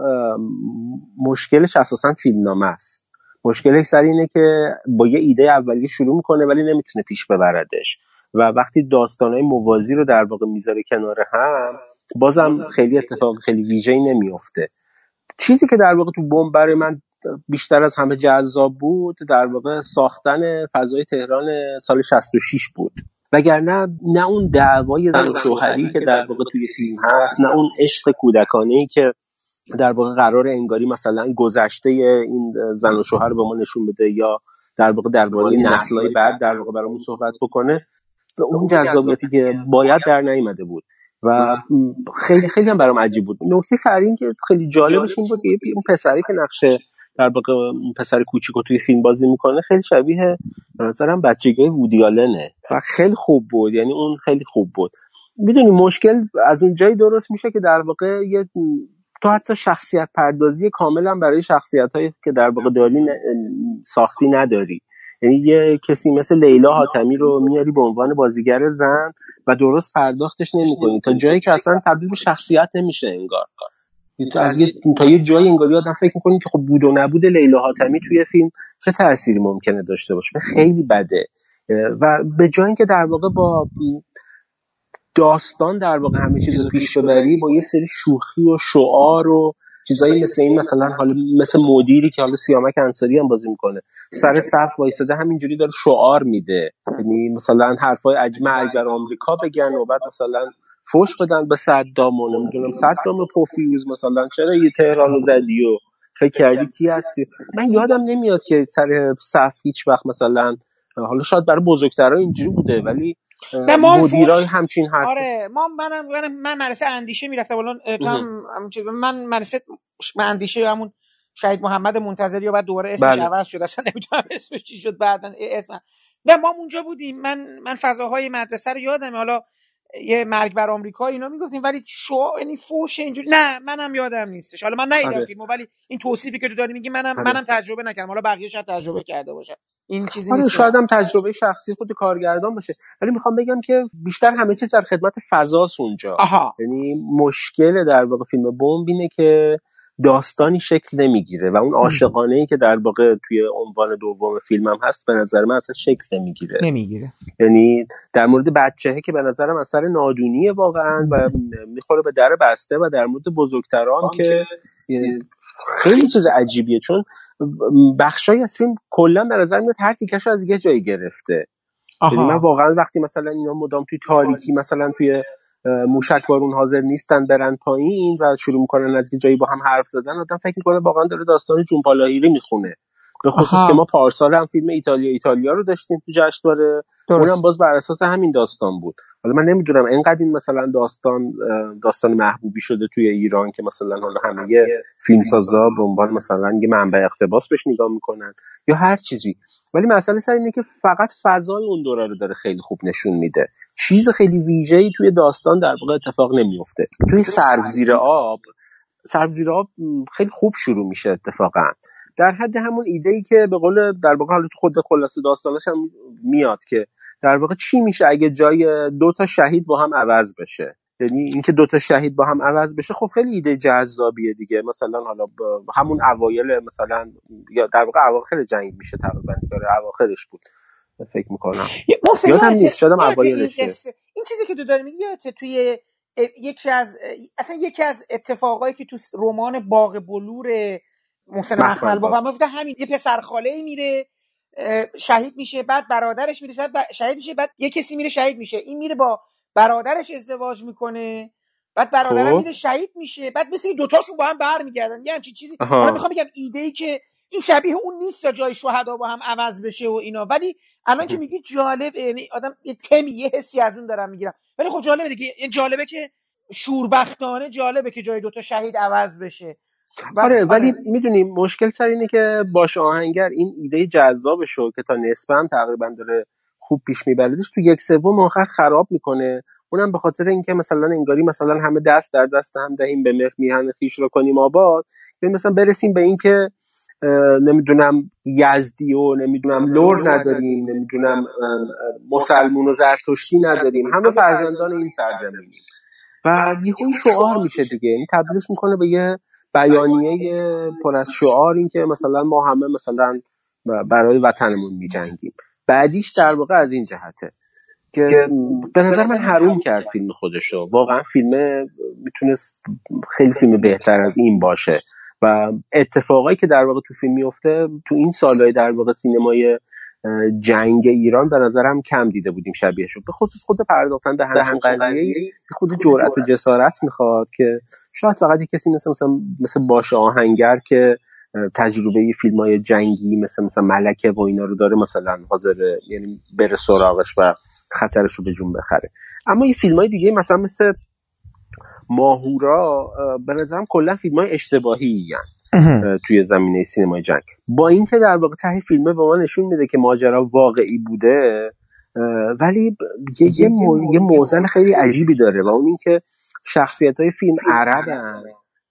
مشکلش اساسا فیلم نامه است. مشکلش سر اینه که با یه ایده اولی شروع می‌کنه ولی نمی‌تونه پیش ببردش. و وقتی داستانهای موازی رو در واقع می‌ذاره کنار هم بازم خیلی اتفاق خیلی ویژه‌ای نمیافته. چیزی که در واقع تو بمب برای من بیشتر از همه جذاب بود در واقع ساختن فضای تهران سال 66 بود. وگرنه نه اون دعوای زن و شوهری که در واقع توی فیلم هست نه اون عشق کودکانه ای که در واقع قرار انگاری مثلا گذشته این زن و شوهر به ما نشون بده یا در واقع درباره نسل‌های بعد در واقع برامون صحبت بکنه. به اون جذابیتی که باید در نیامده بود. و خیلی خیلی هم برام عجیب بود. نکته فرین که خیلی جالبش این بود که اون پسری که نقشه در واقع پسر کوچیکو توی فیلم بازی می‌کنه خیلی شبیه به نظرم بچگی وودیالنه و خیلی خوب بود. یعنی اون خیلی خوب بود. می‌دونی مشکل از اون جایی درست میشه که در واقع یه تو حتی شخصیت پردازی کاملا برای شخصیت هایی که در واقع داری ساختی نداری. یعنی یه کسی مثل لیلا حاتمی رو میاری به عنوان بازیگر زن و درست پرداختش نمی‌کنی. تا جایی که اصلا تبدیل به شخصیت نمیشه انگار. تو از یه تا یه جایی انگاری آدم فکر می‌کنیم که خب بود و نبود لیلا حاتمی توی فیلم چه تأثیری ممکنه داشته باشه؟ خیلی بده. و به جای اینکه در واقع با داستان در واقع همه چیز رو پیش ببری با یه سری شوخی و شعار و چیزایی مثل این مثلا حالا مثل مدیری که حالا سیامک انصاری هم بازی می‌کنه. سر صف وایساده همینجوری داره شعار میده. یعنی مثلا حرفای اجمع اگر آمریکا بگن و بعد مثلا فوش بدن به صدام و نمی‌دونم صدام پوفیوز مثلا. چرا یه تهران رو زدی و فکر کردی کی هستی؟ من یادم نمیاد که سر صف هیچ وقت مثلا حالا شاید برای بزرگترها اینجوری بوده ولی مدیرای همچین حرف آره ما منم من, من مدرسه اندیشه می‌رفتم. الان هم من مدرسه من اندیشه همون شهید محمد منتظری و بعد دوباره اسمش بله. عوض شد. اصلا نمی‌دونم اسمش چی شد بعدا. اسم نه ما اونجا بودیم. من من فضاهای مدرسه رو یادم حالا یه مرگ بر آمریکا اینا می‌گفتیم ولی شو یعنی فوش اینجوری نه منم یادم نیستش. حالا من ندیدم آره. فیلمو ولی این توصیفی که تو داری میگی منم آره. منم تجربه نکردم. حالا بقیه شاید تجربه کرده باشن این چیزی آره نیست. شاید هم تجربه شخصی خود کارگردان باشه. ولی می‌خوام بگم که بیشتر همه چیز در خدمت فضاست اونجا. یعنی مشکل در واقع فیلم بمب اینه که داستانی شکل نمی‌گیره و اون عاشقانه ای که در واقع توی عنوان دوم فیلمم هست به نظر من اصلا شکل نمی‌گیره. نمی‌گیره. یعنی در مورد بچهه که به نظرم اثر نادونیه واقعا و می‌خوره به در بسته و در مورد بزرگتران که خیلی چیز عجیبیه چون بخشای از فیلم کلا به نظر میاد هر تیکش از یه جایی گرفته. یعنی من واقعا وقتی مثلا اینا مدام توی تاریکی مثلا توی موشک بارون حاضر نیستن برن پایین و شروع می‌کنن از جایی با هم حرف زدن. آدم فکر می‌کنه واقعا داره داستان جونپالاهیری می‌خونه. به خصوص که ما پارسال هم فیلم ایتالیا ایتالیا رو داشتیم تو جشنواره. اونم باز بر اساس همین داستان بود. حالا من نمی‌دونم اینقدر این مثلا داستان داستان محبوبی شده توی ایران که مثلا حالا همه فیلمسازا. به عنوان مثلا یه منبع اقتباس بهش نگاه می‌کنن یا هر چیزی. ولی مسئله سر اینه که فقط فضای اون دوره رو داره خیلی خوب نشون میده. چیز خیلی ویژه‌ای توی داستان در واقع اتفاق نمیفته توی سرب زیر آب سرب زیر آب خیلی خوب شروع میشه اتفاقا. در حد همون ایده ای که به قول در واقع حالا خود خلاصه داستانش هم میاد که در واقع چی میشه اگه جای دو تا شهید با هم عوض بشه. یعنی اینکه دو تا شهید با هم عوض بشه خب خیلی ایده جذابیه دیگه. مثلا حالا همون اوایل مثلا یا در واقع اواخر جنگ میشه تقریبا داره اواخرش بود. فکر می‌کنم. یادم نیست شدم اوایلشه. این چیزی که تو داری میگی توی یکی از اصلا یکی از اتفاقایی که تو رمان باغ بلور محسن مخمل بابا می‌گفته همین یه پسر خاله ای میره شهید میشه بعد برادرش میره بعد شهید میشه بعد یه کسی میره شهید میشه. این میره با برادرش ازدواج می‌کنه بعد برادرم میره شهید میشه بعد مثل دوتاشون با هم برمیگردن. یه همچین چیزی. من می‌خوام بگم ایده ای که این شبیه اون نیست تا جای شهدا با هم عوض بشه و اینا. ولی الان که میگی جالب یعنی آدم یه تمی یه حسی از اون دارم می‌گیرم. ولی خب جالبه دیگه جالبه که شوربختانه جالبه که جای دوتا شهید عوض بشه. آره ولی می‌دونیم مشکل سر اینه که باش آهنگر این ایده جذابشو که تا هم تقریبا داره خوب پیش میبردش تو یک سوم آخر خراب می‌کنه. اونم به خاطر اینکه مثلا انگاری مثلا همه دست در دست هم دهیم به مخ میهن خیش رو کنیم آباد. یعنی مثلا برسیم به اینکه نمی‌دونم یزدی و نمی‌دونم لور نداریم نمی‌دونم مسلمون و زرتشتی نداریم. همه فرزندان این سرزمینیم و یهو شعار میشه دیگه. این تبدیلش می‌کنه به یه بیانیه پر از شعار این که مثلا ما همه مثلا برای وطنمون میجنگیم. بعدیش در واقع از این جهته که به نظر من حروم کرد فیلم خودشو. واقعا فیلم می‌تونست خیلی فیلم بهتر از این باشه. و اتفاقایی که در واقع تو فیلم میفته تو این سالهای در واقع سینمای جنگ ایران به نظرم کم دیده بودیم شبیه شد به خصوص خود پرداختن به همچین قضیه خود جرأت و جسارت می‌خواد که شاید فقط کسی مثل مثل باشه آهنگر که تجربه فیلم های جنگی مثل مثلا ملکه و اینا رو داره مثلا حاضر یعنی بره سراغش و خطرش رو به جون بخره. اما این فیلم های دیگه مثلا مثل ماهورا به نظرم کلا فیلم های اشتباهی توی زمینه سینمای جنگ. با اینکه در واقع ته فیلمه به ما نشون میده که ماجرا واقعی بوده ولی یه, یه, یه موزل خیلی عجیبی داره و اون اینکه شخصیت های فیلم عربن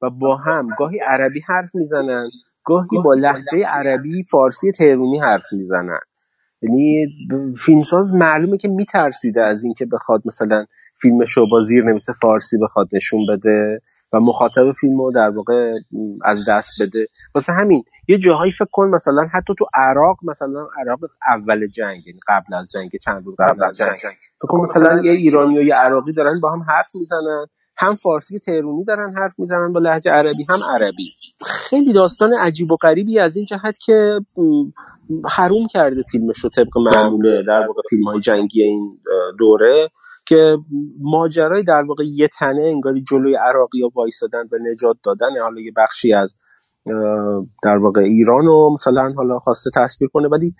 و با هم گاهی عربی حرف می‌زنن. گاهی با لحجه عربی فارسی تهرونی حرف می‌زنن. یعنی فیلمساز معلومه که میترسیده از اینکه بخواد مثلا فیلمش رو با زیر نویس فارسی بخواد نشون بده و مخاطب فیلم رو در واقع از دست بده. واسه همین یه جاهایی فکر کن مثلا حتی تو عراق مثلا عراق اول جنگ یعنی قبل از جنگ چند روز قبل از جنگ. فکر کن مثلا یه ایرانی و یه عراقی دارن با هم حرف می‌زنن. هم فارسی تهرونی دارن حرف می‌زنن با لحجه عربی هم عربی. خیلی داستان عجیب و غریبی از این جهت که حروم کرده فیلمش رو طبق معموله در واقع فیلم های جنگی این دوره که ماجرای در واقع یه تنه انگاری جلوی عراقی ها وایسادن و نجات دادن حالا یه بخشی از در واقع ایران رو مثلا حالا خواسته تصویر کنه ولی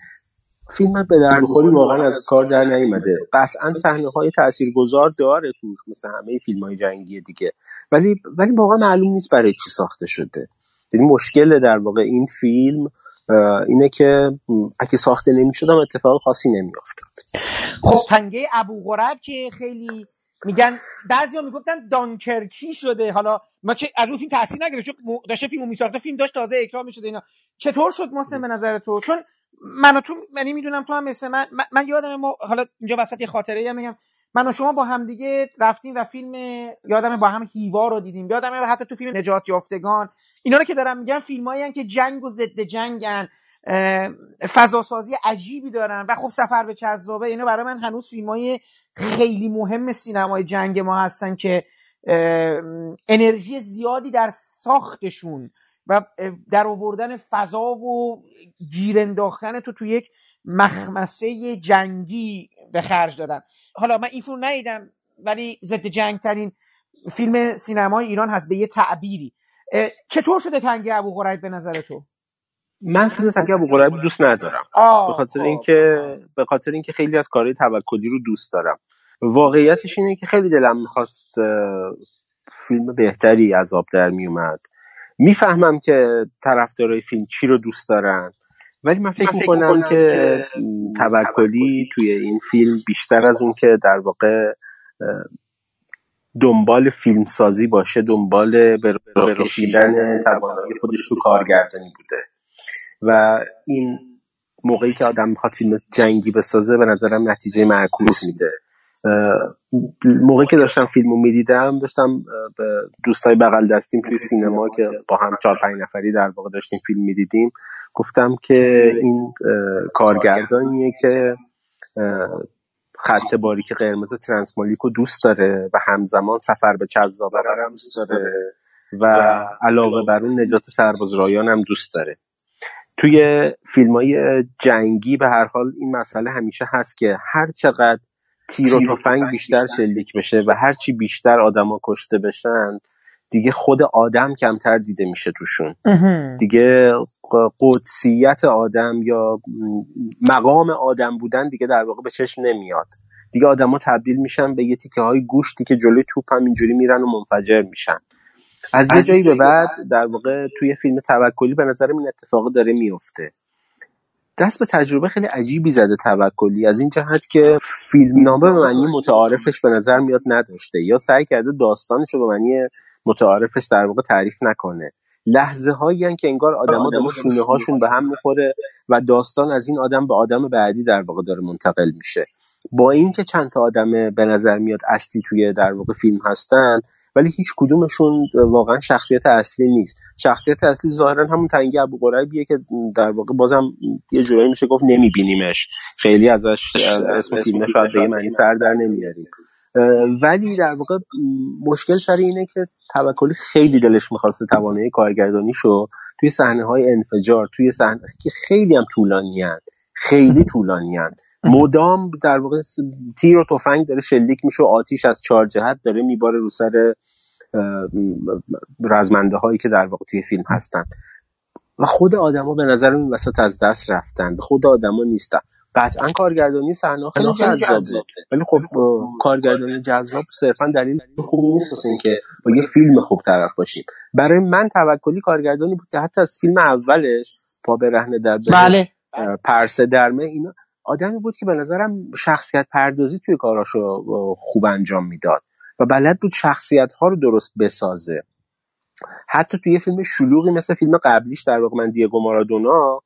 فیلم به در بخوری واقعا از کار در نیومده. قطعا صحنه های تاثیرگذار داره توش مثل همه فیلم های جنگی دیگه. ولی ولی واقعا معلوم نیست برای چی ساخته شده. یعنی مشکل در واقع این فیلم اینه که اگه ساخته نمی‌شد هم اتفاق خاصی نمیافتاد. خب تنگه ابو غرب که خیلی میگن بعضیا می‌گفتن دانکرکی شده. حالا ما که از اون فیلم تاثیر نگرفت چون داشته فیلمو میساخته فیلم داشت تازه اکرام می‌شده اینا. چطور شد محسن به نظر تو؟ چون من و تو یعنی می‌دونم تو هم مثل من من, یادم ما حالا اینجا وسط یه خاطره میگم. من و شما با هم دیگه رفتیم و فیلم یادم با هم هیوا رو دیدیم. یادم حتی تو فیلم نجات یافتگان. اینا رو که دارم میگم فیلمایی که جنگ و ضد جنگن. فضاسازی عجیبی دارن. و خب سفر به چذابه اینا برای من هنوز فیلمای خیلی مهم سینمای جنگ ما هستن که انرژی زیادی در ساختشون. و در آوردن فضا و گیر انداختن تو تو یک مخمسه جنگی به خرج دادن. حالا من این فیلم ندیدم ولی ضد جنگ ترین فیلم سینمای ایران هست به یه تعبیری. چطور شده تنگه ابو غریب به نظر تو؟ من فیلم تنگه ابو غریب دوست ندارم. به خاطر اینکه به خاطر اینکه خیلی از کارهای توکلی رو دوست دارم. واقعیتش اینه که خیلی دلم می‌خواست فیلم بهتری از آب در میومد می‌فهمم که طرفدارای فیلم چی رو دوست دارن. ولی من فکر می‌کنم که توکلی توی این فیلم بیشتر از اون که در واقع دنبال فیلم سازی باشه دنبال برکشیدن توانایی خودش رو کارگردانی بوده. و این موقعی که آدم می‌خواد فیلم جنگی بسازه به نظرم نتیجه معکوس میده. موقعی که داشتم فیلمو می‌دیدم داشتم به دوستای بغل دستیم توی سینما که با هم چهار پنج نفری در واقع داشتیم فیلم می‌دیدیم گفتم که این کارگردانیه که خط باریک قرمز ترانسمالیک رو دوست داره و همزمان سفر به چذابه هم دوست داره و علاوه بر اون نجات سرباز رایان هم دوست داره. توی فیلم های جنگی به هر حال این مسئله همیشه هست که هر چقدر تیر و تفنگ بیشتر شلیک بشه و هرچی بیشتر آدما کشته بشن دیگه خود آدم کمتر دیده میشه توشون. دیگه قدسیت آدم یا مقام آدم بودن دیگه در واقع به چشم نمیاد. دیگه آدما تبدیل میشن به یه تیکه های گوشتی که جلوی توپ هم اینجوری میرن و منفجر میشن. از یه جایی به بعد در واقع توی فیلم توکلی به نظر این اتفاق داره میفته. دست به تجربه خیلی عجیبی زده توکلی. از این جهت که فیلمنامه به معنی متعارفش به نظر میاد نداشته یا سعی کرده داستانش رو به معنی متعارفش در واقع تعریف نکنه. لحظه هایی که انگار آدما داره شونه هاشون به هم می‌خوره و داستان از این آدم به آدم بعدی در واقع داره منتقل میشه. با اینکه چند تا آدم به نظر میاد اصلی توی در واقع فیلم هستن ولی هیچ کدومشون واقعا شخصیت اصلی نیست. شخصیت اصلی ظاهرا همون تنگی ابو قریبیه که در واقع بازم یه جورایی میشه گفت نمیبینیمش. خیلی ازش اسم فیلم شاید به معنی سر در نمیاریم. ولی در واقع مشکل سر اینه که توکلی خیلی دلش می‌خواسته توانایی کارگردانی شو توی صحنه های انفجار توی صحنه که خیلی هم طولانی خیلی طولانی مدام در واقع تیر و تفنگ داره شلیک میشه و آتیش از چهار جهت داره میباره رو سر رزمنده هایی که در واقع توی فیلم هستن. و خود آدما به نظر این وسط از دست رفتن. به خود آدما نیستن. قطعا کارگردانی صحنه خیلی جذابه. ولی خب کارگردانی جذاب صرفا دلیل خوبی نیست اینکه با یه فیلم خوب طرف باشیم. برای من توکلی کارگردانی بود که حتی از فیلم اولش پا به رهن در بله. پرسه درمه اینا آدمی بود که به نظرم شخصیت پردازی توی کاراشو خوب انجام می‌داد و بلد بود شخصیت ها رو درست بسازه. حتی توی یه فیلم شلوغی مثل فیلم قبلیش در واقع من دیگو مارادونا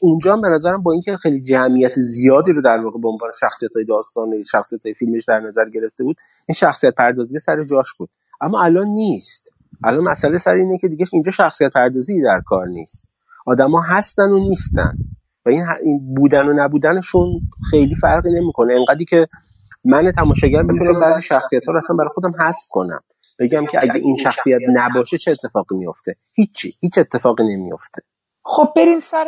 اونجا به نظرم با اینکه خیلی جمعیت زیادی رو در واقع به عنوان شخصیت های داستان شخصیت های فیلمش در نظر گرفته بود این شخصیت پردازی سر جاش بود. اما الان نیست. الان مسئله سر اینه که دیگه اینجا شخصیت پردازی در کار نیست. آدما هستن و نیستن. و این بودن و نبودنشون خیلی فرقی نمی‌کنه. انقدری که من تماشاگر می‌تونم بعضی شخصیت ها رو اصلا برای خودم حذف کنم. بگم که اگه این شخصیت نباشه چه اتفاقی میفته هیچی. هیچ اتفاقی نمیفته خب بریم سر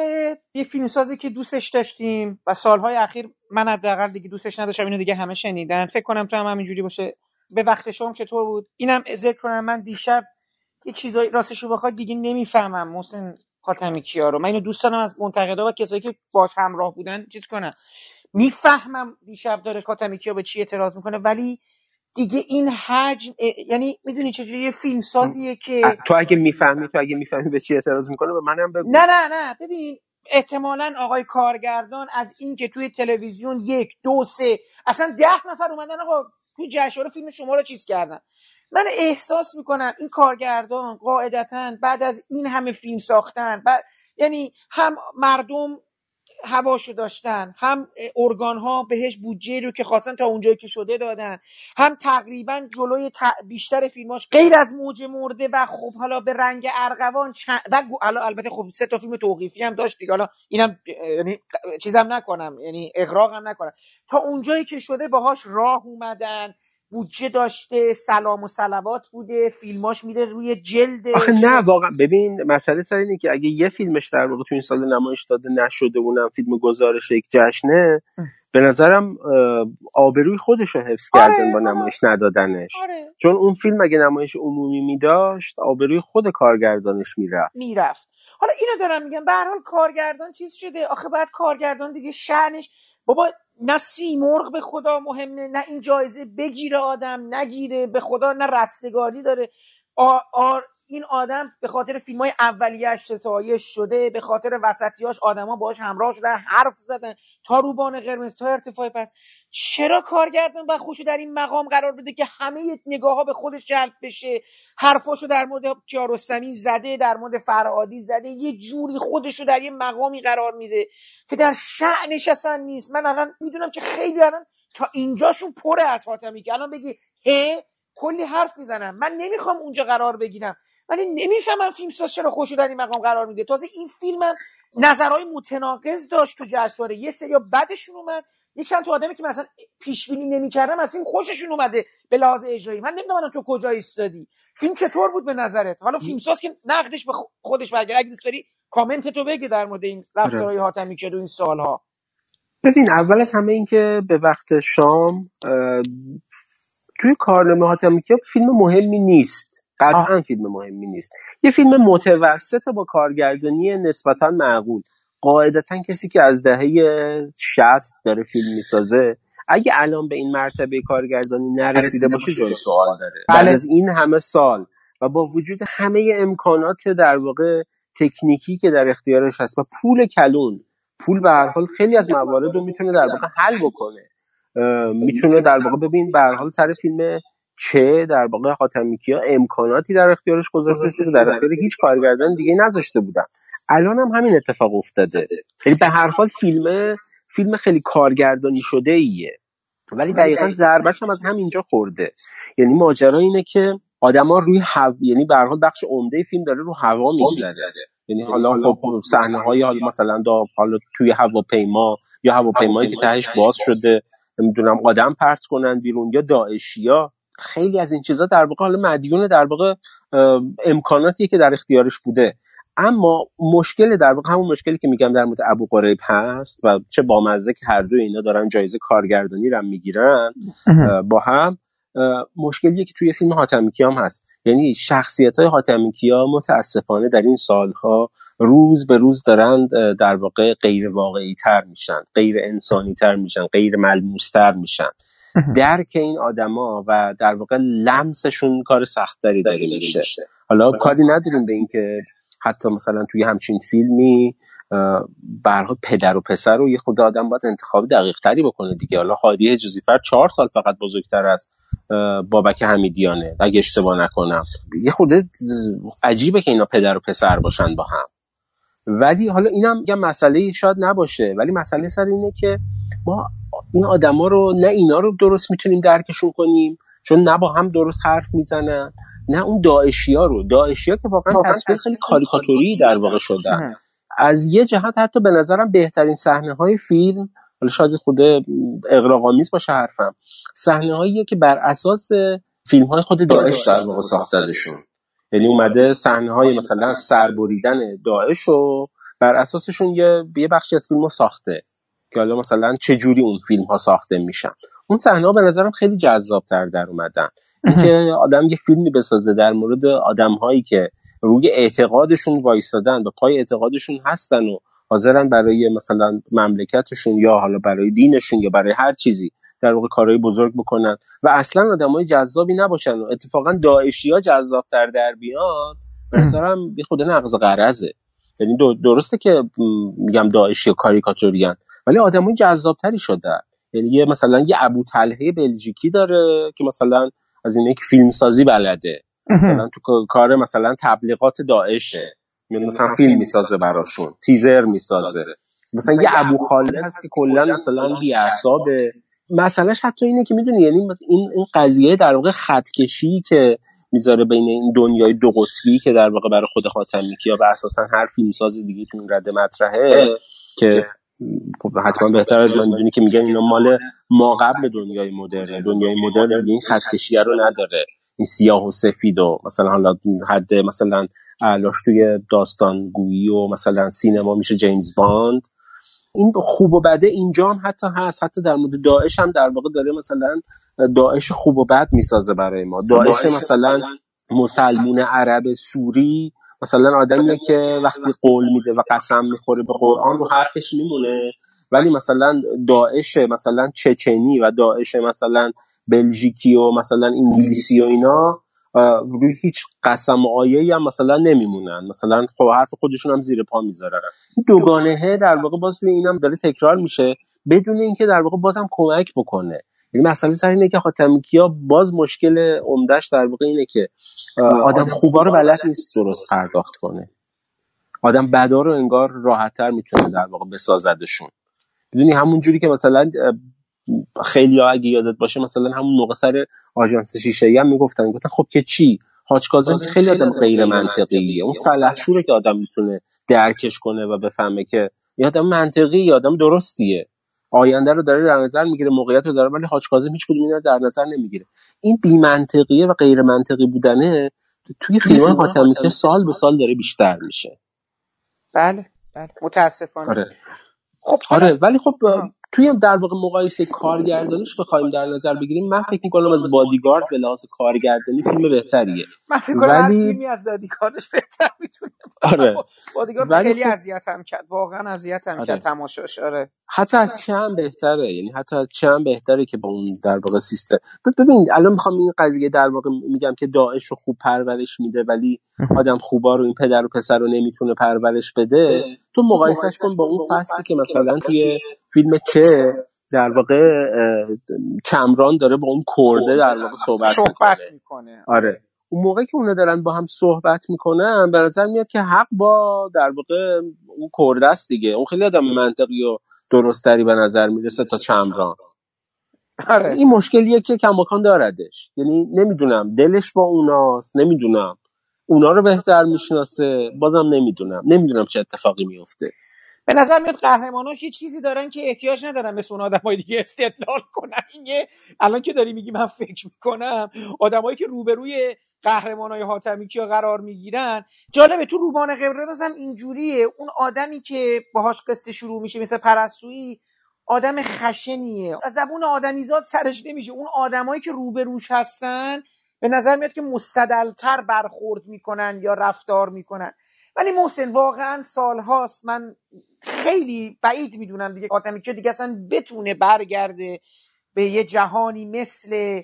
یه فیلمسازی که دوستش داشتیم و سالهای اخیر من حداقل دیگه دوستش نداشتم اینو دیگه همه شنیدن. فکر کنم تو هم همینجوری باشه. به وقت شما چطور بود؟ اینم ذکر کنم. من دیشب یه چیزایی راستش رو بخواد دیگه نمی‌فهمم. محسن خاتمی کیا رو. من اینو دوست دارم از منتقدا و کسایی که باش همراه بودن چیز کنم. می‌فهمم دیشب داره خاتمی کیا به چی اعتراض می‌کنه ولی دیگه این حجم یعنی می‌دونی چجوری؟ یه فیلم سازیه که تو اگه می‌فهمی تو اگه می‌فهمی به چی اعتراض می‌کنه به منم بگو. نه نه نه. ببین احتمالا آقای کارگردان از این که توی تلویزیون یک دو سه اصلا ده نفر اومدن آقا توی جشنواره فیلم شما رو چیز کردن. من احساس می‌کنم این کارگردان قاعدتا بعد از این همه فیلم ساختن بعد یعنی هم مردم هواشو داشتن هم ارگان ها بهش بودجه رو که خواستن تا اونجایی که شده دادن هم تقریبا جلوی بیشتر فیلماش غیر از موج مرده و خب حالا به رنگ ارغوان و حالا البته خب سه تا فیلم توقیفی هم داشت دیگه حالا اینم یعنی چیزم نکنم یعنی اغراقم نکنم. تا اونجایی که شده باهاش راه اومدن بودجه داشته سلام و سلوات بوده فیلماش میره روی جلد آخه نه واقعا. ببین مسئله سر اینه که اگه یه فیلمش در واقع تو این سال نمایش داده نشده اونم فیلم گزارش یک جشنه به نظرم آبروی خودش رو حفظ آره، کردن با نمایش ندادنش. آره. چون اون فیلم اگه نمایش عمومی میداشت آبروی خود کارگردانش می‌رفت. می‌رفت. حالا اینو دارم میگم به حال کارگردان چیز شده. آخه بعد کارگردان دیگه شعنش. بابا نه سیمرغ به خدا مهمه نه این جایزه بگیره آدم نگیره به خدا نه رستگاری داره. آر این آدم به خاطر فیلم های اولیش ستایش شده به خاطر وسطیاش آدما باهاش همراه شدن حرف زدن تا روبان قرمز تا ارتفاع پس. چرا کارگردان باید خوشو در این مقام قرار بده که همه نگاه ها به خودش جلب بشه؟ حرفاشو در مورد کیارستمی زده در مورد فرعادی زده یه جوری خودشو در یه مقامی قرار میده که در شعنش اصلا نیست. من الان می‌دونم که خیلی الان تا اینجاشون پره از حاتمی که الان بگی هه؟ کلی حرف می‌زنم. من نمی‌خوام اونجا قرار بگیرم. ولی نمی‌فهمم فیلم ساز چرا خوشو در این مقام قرار میده. تازه این فیلمم نظرهای متناقض داشت تو جشنواره. یه سری بعدشون اومد. یه چند تا آدمی که مثلا پیش بینی نمی‌کردم از فیلم خوششون اومده به لحاظ اجرایی. من نمی‌دونم تو کجا ایستادی. فیلم چطور بود به نظرت؟ حالا فیلمساز که نقدش به خودش برگرد اگه دوست داری کامنت تو بگی در مورد این رفتارهای آره. حاتمی که این سالها. ببین اول از همه این که به وقت شام توی کارنامه حاتمی که فیلم مهمی نیست. قطعا فیلم مهمی نیست. یه فیلم متوسط با کارگردانی نسبتا معقول. قاعدتا کسی که از دهه 60 داره فیلم می‌سازه اگه الان به این مرتبه کارگردانی نرسیده باشه جای سوال داره. بله. بعد از این همه سال و با وجود همه امکانات در واقع تکنیکی که در اختیارش هست و پول کلون پول به هر حال خیلی از موارد رو می‌تونه در واقع حل بکنه. می‌تونه در واقع ببین به هر حال سر فیلم چه در واقع حاتمیکیا امکاناتی در اختیارش گذاشته شده در اختیار هیچ کارگردان دیگه نذاشته بودن. الان هم همین اتفاق افتاده. یعنی به هر حال فیلم فیلم خیلی کارگردانی شده ایه ولی دقیقا ضربش هم از همینجا خورده. یعنی ماجرا اینه که آدما روی هوا یعنی به هر حال بخش عمده فیلم داره رو هوا میگذره. یعنی حالا خب صحنه های حالا مثلا دا حالا توی هواپیما یا هواپیمایی که تهش باز شده نمی‌دونم آدم پرت کنن بیرون یا داعشیا. خیلی از این چیزا در واقع حالا مدیون در واقع امکاناتی که در اختیارش بوده. اما مشکل در واقع همون مشکلی که میگم در مورد ابو قریب هست و چه بامزه که هر دو اینا دارن جایزه کارگردانی رو می‌گیرن با هم مشکلی که توی فیلم حاتمی کیام هست. یعنی شخصیت های حاتمی کیا متاسفانه در این سالها روز به روز دارند در واقع غیر واقعی تر میشن غیر انسانی تر میشن غیر ملموس تر میشن درک این آدما و در واقع لمسشون کار سختری داره میشه. حالا کاری نداریم به اینکه حتی مثلا توی همچین فیلمی برها پدر و پسر رو یه خود آدم باید انتخاب دقیق تری بکنه دیگه. حالا هادی حجازی فر چهار سال فقط بزرگتر از بابک حمیدیانه اگه اشتباه نکنم. یه خود عجیبه که اینا پدر و پسر باشن با هم. ولی حالا اینم یه مسئله شاید نباشه ولی مسئله سر اینه که ما این آدما رو نه اینا رو درست می‌تونیم درکشون کنیم چون نه با هم درست حرف می‌زنن. نه اون داعشی ها رو. داعشی ها که واقعا تصویر خیلی کاریکاتوری در واقع شدن از یه جهت حتی به نظرم بهترین صحنه های فیلم حالا شاید خود اقراق‌آمیز باشه حرفم صحنه هایی که بر اساس فیلم های خود داعش در واقع ساختهشون یعنی اومده صحنه های مثلا سربریدن داعش رو بر اساسشون یه یه بخشی از فیلم ساخته. که حالا مثلا چه جوری اون فیلم ها ساخته میشن. اون صحنه ها به نظرم خیلی جذاب تر در اومدن. اینکه آدم یه فیلمی بسازه در مورد آدم هایی که روی اعتقادشون وایستادن و پای اعتقادشون هستن و حاضرن برای مثلا مملکتشون یا حالا برای دینشون یا برای هر چیزی در واقع کارهای بزرگ بکنن و اصلا آدمای جذابی نباشن و اتفاقا داعشی ها جذابتر در بیان به نظرم یه خود نقض قرضه یعنی درسته که میگم داعشی و کاریکاتوریان ولی آدمای جذابتری شدن. یعنی یه مثلا یه ابو بلژیکی داره که مثلا از اینه که فیلم سازی بلده مثلا تو کار مثلا تبلیغات داعشه. یعنی مثلا فیلم می‌سازه براشون. تیزر می‌سازه. مثلا یه ابو خالد هست که کلا مثلا بی اعصابه مسئلهش حتی اینه که می‌دونی یعنی این این قضیه در واقع خطکشی که می‌ذاره بین این دنیای دو قطبی که در واقع برای خود خاتمی یا و اساسا هر فیلمساز دیگه تو این رده مطرحه که خب حتما بهتر از من. می‌دونی که میگن اینا مال ما قبل دنیای مدرن دنیای مدرن این خطکشی رو نداره. این سیاه و سفید و مثلا حالا حد مثلا علاش توی داستان گویی و مثلا سینما میشه جیمز باند. این خوب و بده اینجا هم حتی هست. حتی در مورد داعش هم در واقع داره مثلا داعش خوب و بد می‌سازه برای ما. داعش مثلا مسلمون عرب سوری مثلا آدمیه که وقتی قول میده و قسم می‌خوره به قرآن رو حرفش میمونه. ولی مثلا داعش مثلا چچنی و داعش مثلا بلژیکی و مثلا انگلیسی و اینا روی هیچ قسم و آیه هم مثلا نمیمونن. مثلا خب حرف خودشون هم زیر پا می‌ذارن. دوگانهه در واقع باز روی اینم داره تکرار میشه. بدون اینکه در واقع بازم کمک بکنه. یعنی مسئله سر اینه که خاتمی کیا باز مشکل عمدهش در واقع اینه که آدم خوبا رو بلد نیست. درست پرداخت کنه. آدم بدا رو انگار راحتتر می‌تونه در واقع بسازدشون. می‌دونی همون جوری که مثلا خیلی ها اگه یادت باشه مثلا همون موقع سر آژانس شیشه هم می‌گفتن گفتن خب که چی؟ حاج کاظم خیلی آدم غیر منطقیه. اون سلحشوره که آدم می‌تونه درکش کنه و بفهمه که یه آدم منطقی آدم درستیه. آینده رو داره در نظر می‌گیره موقعیت رو داره ولی حاج کاظم هیچ کدوم اینا در نظر نمی‌گیره. این بی منطقیه و غیر منطقی بودنه توی فیلم حاتمی که سال به سال داره بیشتر میشه. بله بله. متاسفانه. آره. خب آره ولی خب توی در واقع مقایسه کارگردانیش بخوایم در نظر بگیریم من فکر می‌کنم از بادیگارد به لحاظ کارگردانی فیلم بهتریه. من فکر کنم ولی... فیلمی از بادیگاردش بهتر می‌تونه آره. بادیگارد ولی خیلی اذیت هم کرد واقعا اذیت هم آره. کرد تماشاش آره. حتی از چه هم بهتره یعنی حتی از چه هم بهتره که با اون در واقع سیستم. ببین الان می‌خوام این قضیه در واقع میگم که داعش رو خوب پرورش میده ولی آدم خوبا رو این پدر و پسر رو نمی‌تونه پرورش بده. تو مقایسهش کن با اون فصلی که مثلا توی فیلم چه در واقع چمران داره با اون کرده در واقع صحبت, صحبت می‌کنه. آره. اون موقع که اونا دارن با هم صحبت می‌کنن به نظر میاد که حق با در واقع اون کرده است دیگه. اون خیلی آدم منطقی و درستری به نظر می‌رسه تا چمران آره. این مشکلیه که کماکان داردش. یعنی نمی‌دونم دلش با اوناست نمی‌دونم. اونا رو بهتر می‌شناسه بازم نمی‌دونم. نمی‌دونم چه اتفاقی میفته به نظر میاد قهرماناش یه چیزی دارن که احتیاج ندارن مثل اون آدمای دیگه استدلال کنن. این الان که داری میگی من فکر می‌کنم آدمایی که روبروی قهرمانای حاتمی کیا قرار می‌گیرن جالبه تو رومان قبرنز هم اینجوریه. اون آدمی که باهاش قصه شروع میشه مثل پرستویی آدم خشنیه. از زبون آدمیزاد سرش نمیشه. اون آدمایی که روبروش هستن به نظر میاد که مستدلتر برخورد می‌کنن یا رفتار می‌کنن. ولی محسن واقعا سالهاست من خیلی بعید می‌دونم دیگه حاتمی که دیگه اصلا بتونه برگرده به یه جهانی مثل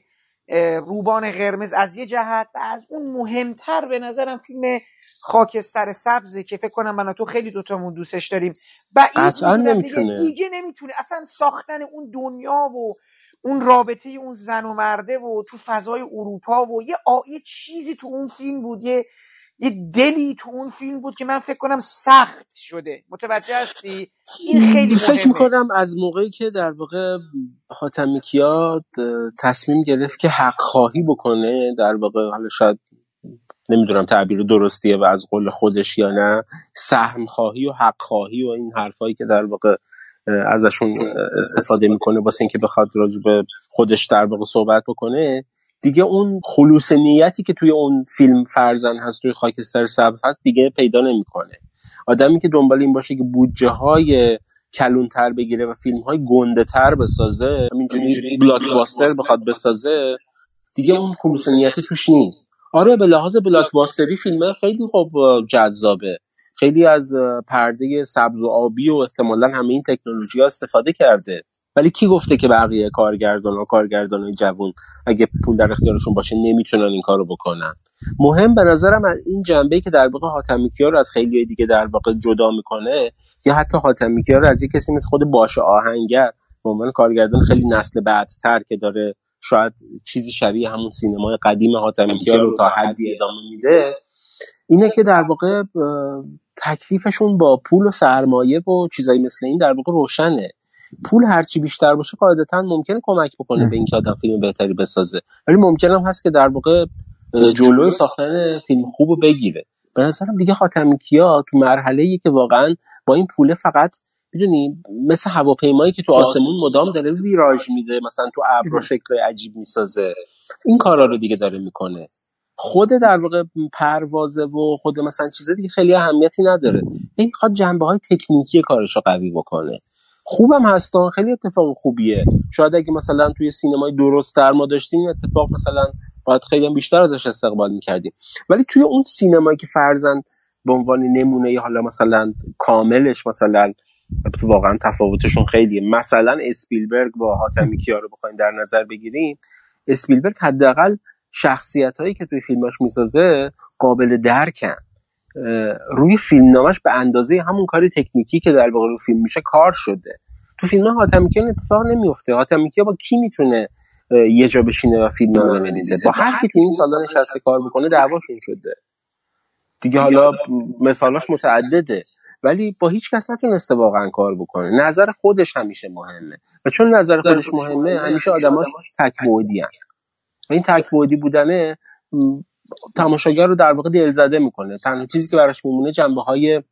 روبان قرمز از یه جهت. و از اون مهمتر به نظرم فیلم خاکستر سبزه که فکر کنم من تو خیلی دوتامون دوستش داریم. نمی‌تونه دیگه, دیگه نمی‌تونه. اصلا ساختن اون دنیا و اون رابطه اون زن و مرده و تو فضای اروپا و یه, آ... یه چیزی تو اون فیلم بود یه یه دلی تو اون فیلم بود که من فکر کنم سخت شده. متوجه هستی؟ این خیلی مهمه. فکر می‌کنم از موقعی که در واقع حاتمی کیاد تصمیم گرفت که حق خواهی بکنه در واقع حالا شاید نمی‌دونم تعبیر درستیه و از قول خودش یا نه سهم خواهی و حق خواهی و این حرفایی که در واقع ازشون استفاده می‌کنه واسه اینکه بخواد راجع به خودش در واقع صحبت بکنه. دیگه اون خلوص نیتی که توی اون فیلم فرزن هست توی خاکستر سبز هست دیگه پیدا نمی‌کنه. آدمی که دنبال این باشه که بودجه های کلونتر بگیره و فیلم های گنده تر بسازه همینجوری بلاکباستر بخواد بسازه دیگه اون خلوص نیتی توش نیست. آره به لحاظ بلاکباستری فیلم خیلی خوب جذابه. خیلی از پرده سبز و آبی و احتمالا همه این تکنولوژی ها استفاده کرده. ولی کی گفته که بقیه کارگردان و کارگردان جوون اگه پول در اختیارشون باشه نمی‌تونن این کارو بکنن؟ مهم به نظرم این جنبه که در واقع حاتمی رو از خیلی دیگه در واقع جدا می‌کنه یا حتی حاتمی رو از یه کسی مثل خود باشه آهنگر به عنوان کارگردان خیلی نسل بعدتر که داره شاید چیزی شبیه همون سینمای قدیم حاتمی رو تا حدی ادامه میده اینه که در واقع تکلیفشون با پول و سرمایه و چیزایی مثل این در واقع روشنه. پول هرچی بیشتر باشه قاعدتا ممکنه کمک بکنه به اینکه آدم فیلم بهتری بسازه. ولی ممکن هم هست که در واقع جلوی ساختن فیلم خوب بگیره. به نظرم دیگه حاتمی کیا تو مرحله ای که واقعا با این پوله فقط می‌دونی مثل هواپیمایی که تو آسمون مدام داره ویراژ میده مثلا تو ابر شکل عجیب می‌سازه. این کارا رو دیگه داره می‌کنه. خود در واقع پروازه و خود مثلا چیز دیگه خیلی اهمیتی نداره. این می‌خواد جنبه های تکنیکی کارش رو قوی بکنه. خوبم هستن خیلی اتفاق خوبیه. شاید اگه مثلا توی سینمای درست در ما داشتیم اتفاق مثلا باید خیلی بیشتر ازش استقبال می‌کردیم. ولی توی اون سینمایی که فرزن به عنوان نمونه حالا مثلا کاملش مثلا واقعا تفاوتشون خیلیه. مثلا اسپیلبرگ با حاتمی کیا رو بخوایم در نظر بگیریم اسپیلبرگ حداقل شخصیت هایی که توی فیلماش می‌سازه قابل درکن. روی فیلمنامش به اندازه همون کاری تکنیکی که در واقع رو فیلم میشه کار شده. تو فیلم هاتمیکیان اتفاق نمیفته هاتمیکیا با کی می‌تونه یه جا بشینه و فیلم رو بنویسه؟ با هر کی تو این سالا نشسته کار بکنه دعواشون شده. دیگه حالا مثالاش متعدده. ولی با هیچ کس نتونسته واقعا کار بکنه. نظر خودش همیشه مهمه. و چون نظر خودش مهمه همیشه آدماش تک بعدی و این تک بودنه تماشاگر رو در واقع دلزده می‌کنه. تنها چیزی که براش میمونه جنبه های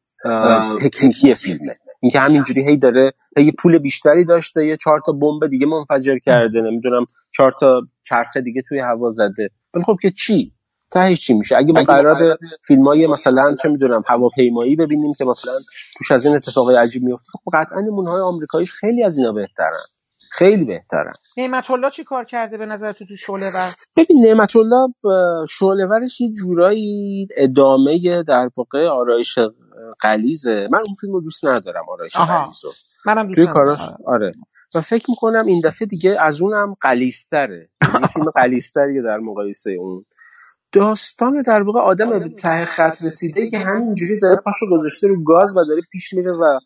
تکنیکی فیلمه. اینکه همینجوری هی داره هی پول بیشتری داشته یه چهار تا بمب دیگه منفجر کرده نمی‌دونم چهار تا چرخه دیگه توی هوا زده. ولی خب که چی؟ تهش چی میشه؟ اگه ما قرار فیلم های مثلا چه می‌دونم هواپیمایی ببینیم که مثلا توش از این اتفاقای عجیب میفته خب قطعا های آمریکاییش خیلی از اینا بهترن. خیلی بهترن نعمت الله چی کار کرده به نظر تو تو شعله ور؟ ببین نعمت الله شعله ورش یه جورایی ادامه در واقع آرایش قلیزه من اون فیلم رو دوست ندارم آرایش قلیزو منم دوست کاراش آره. و فکر می‌کنم این دفعه دیگه از اونم قلیستره یه فیلم قلیستریه در مقایسه اون. داستان در واقع آدم به ته خط رسیده که همینجوری داره پاشو گذاشته رو گاز و داره پیش میره و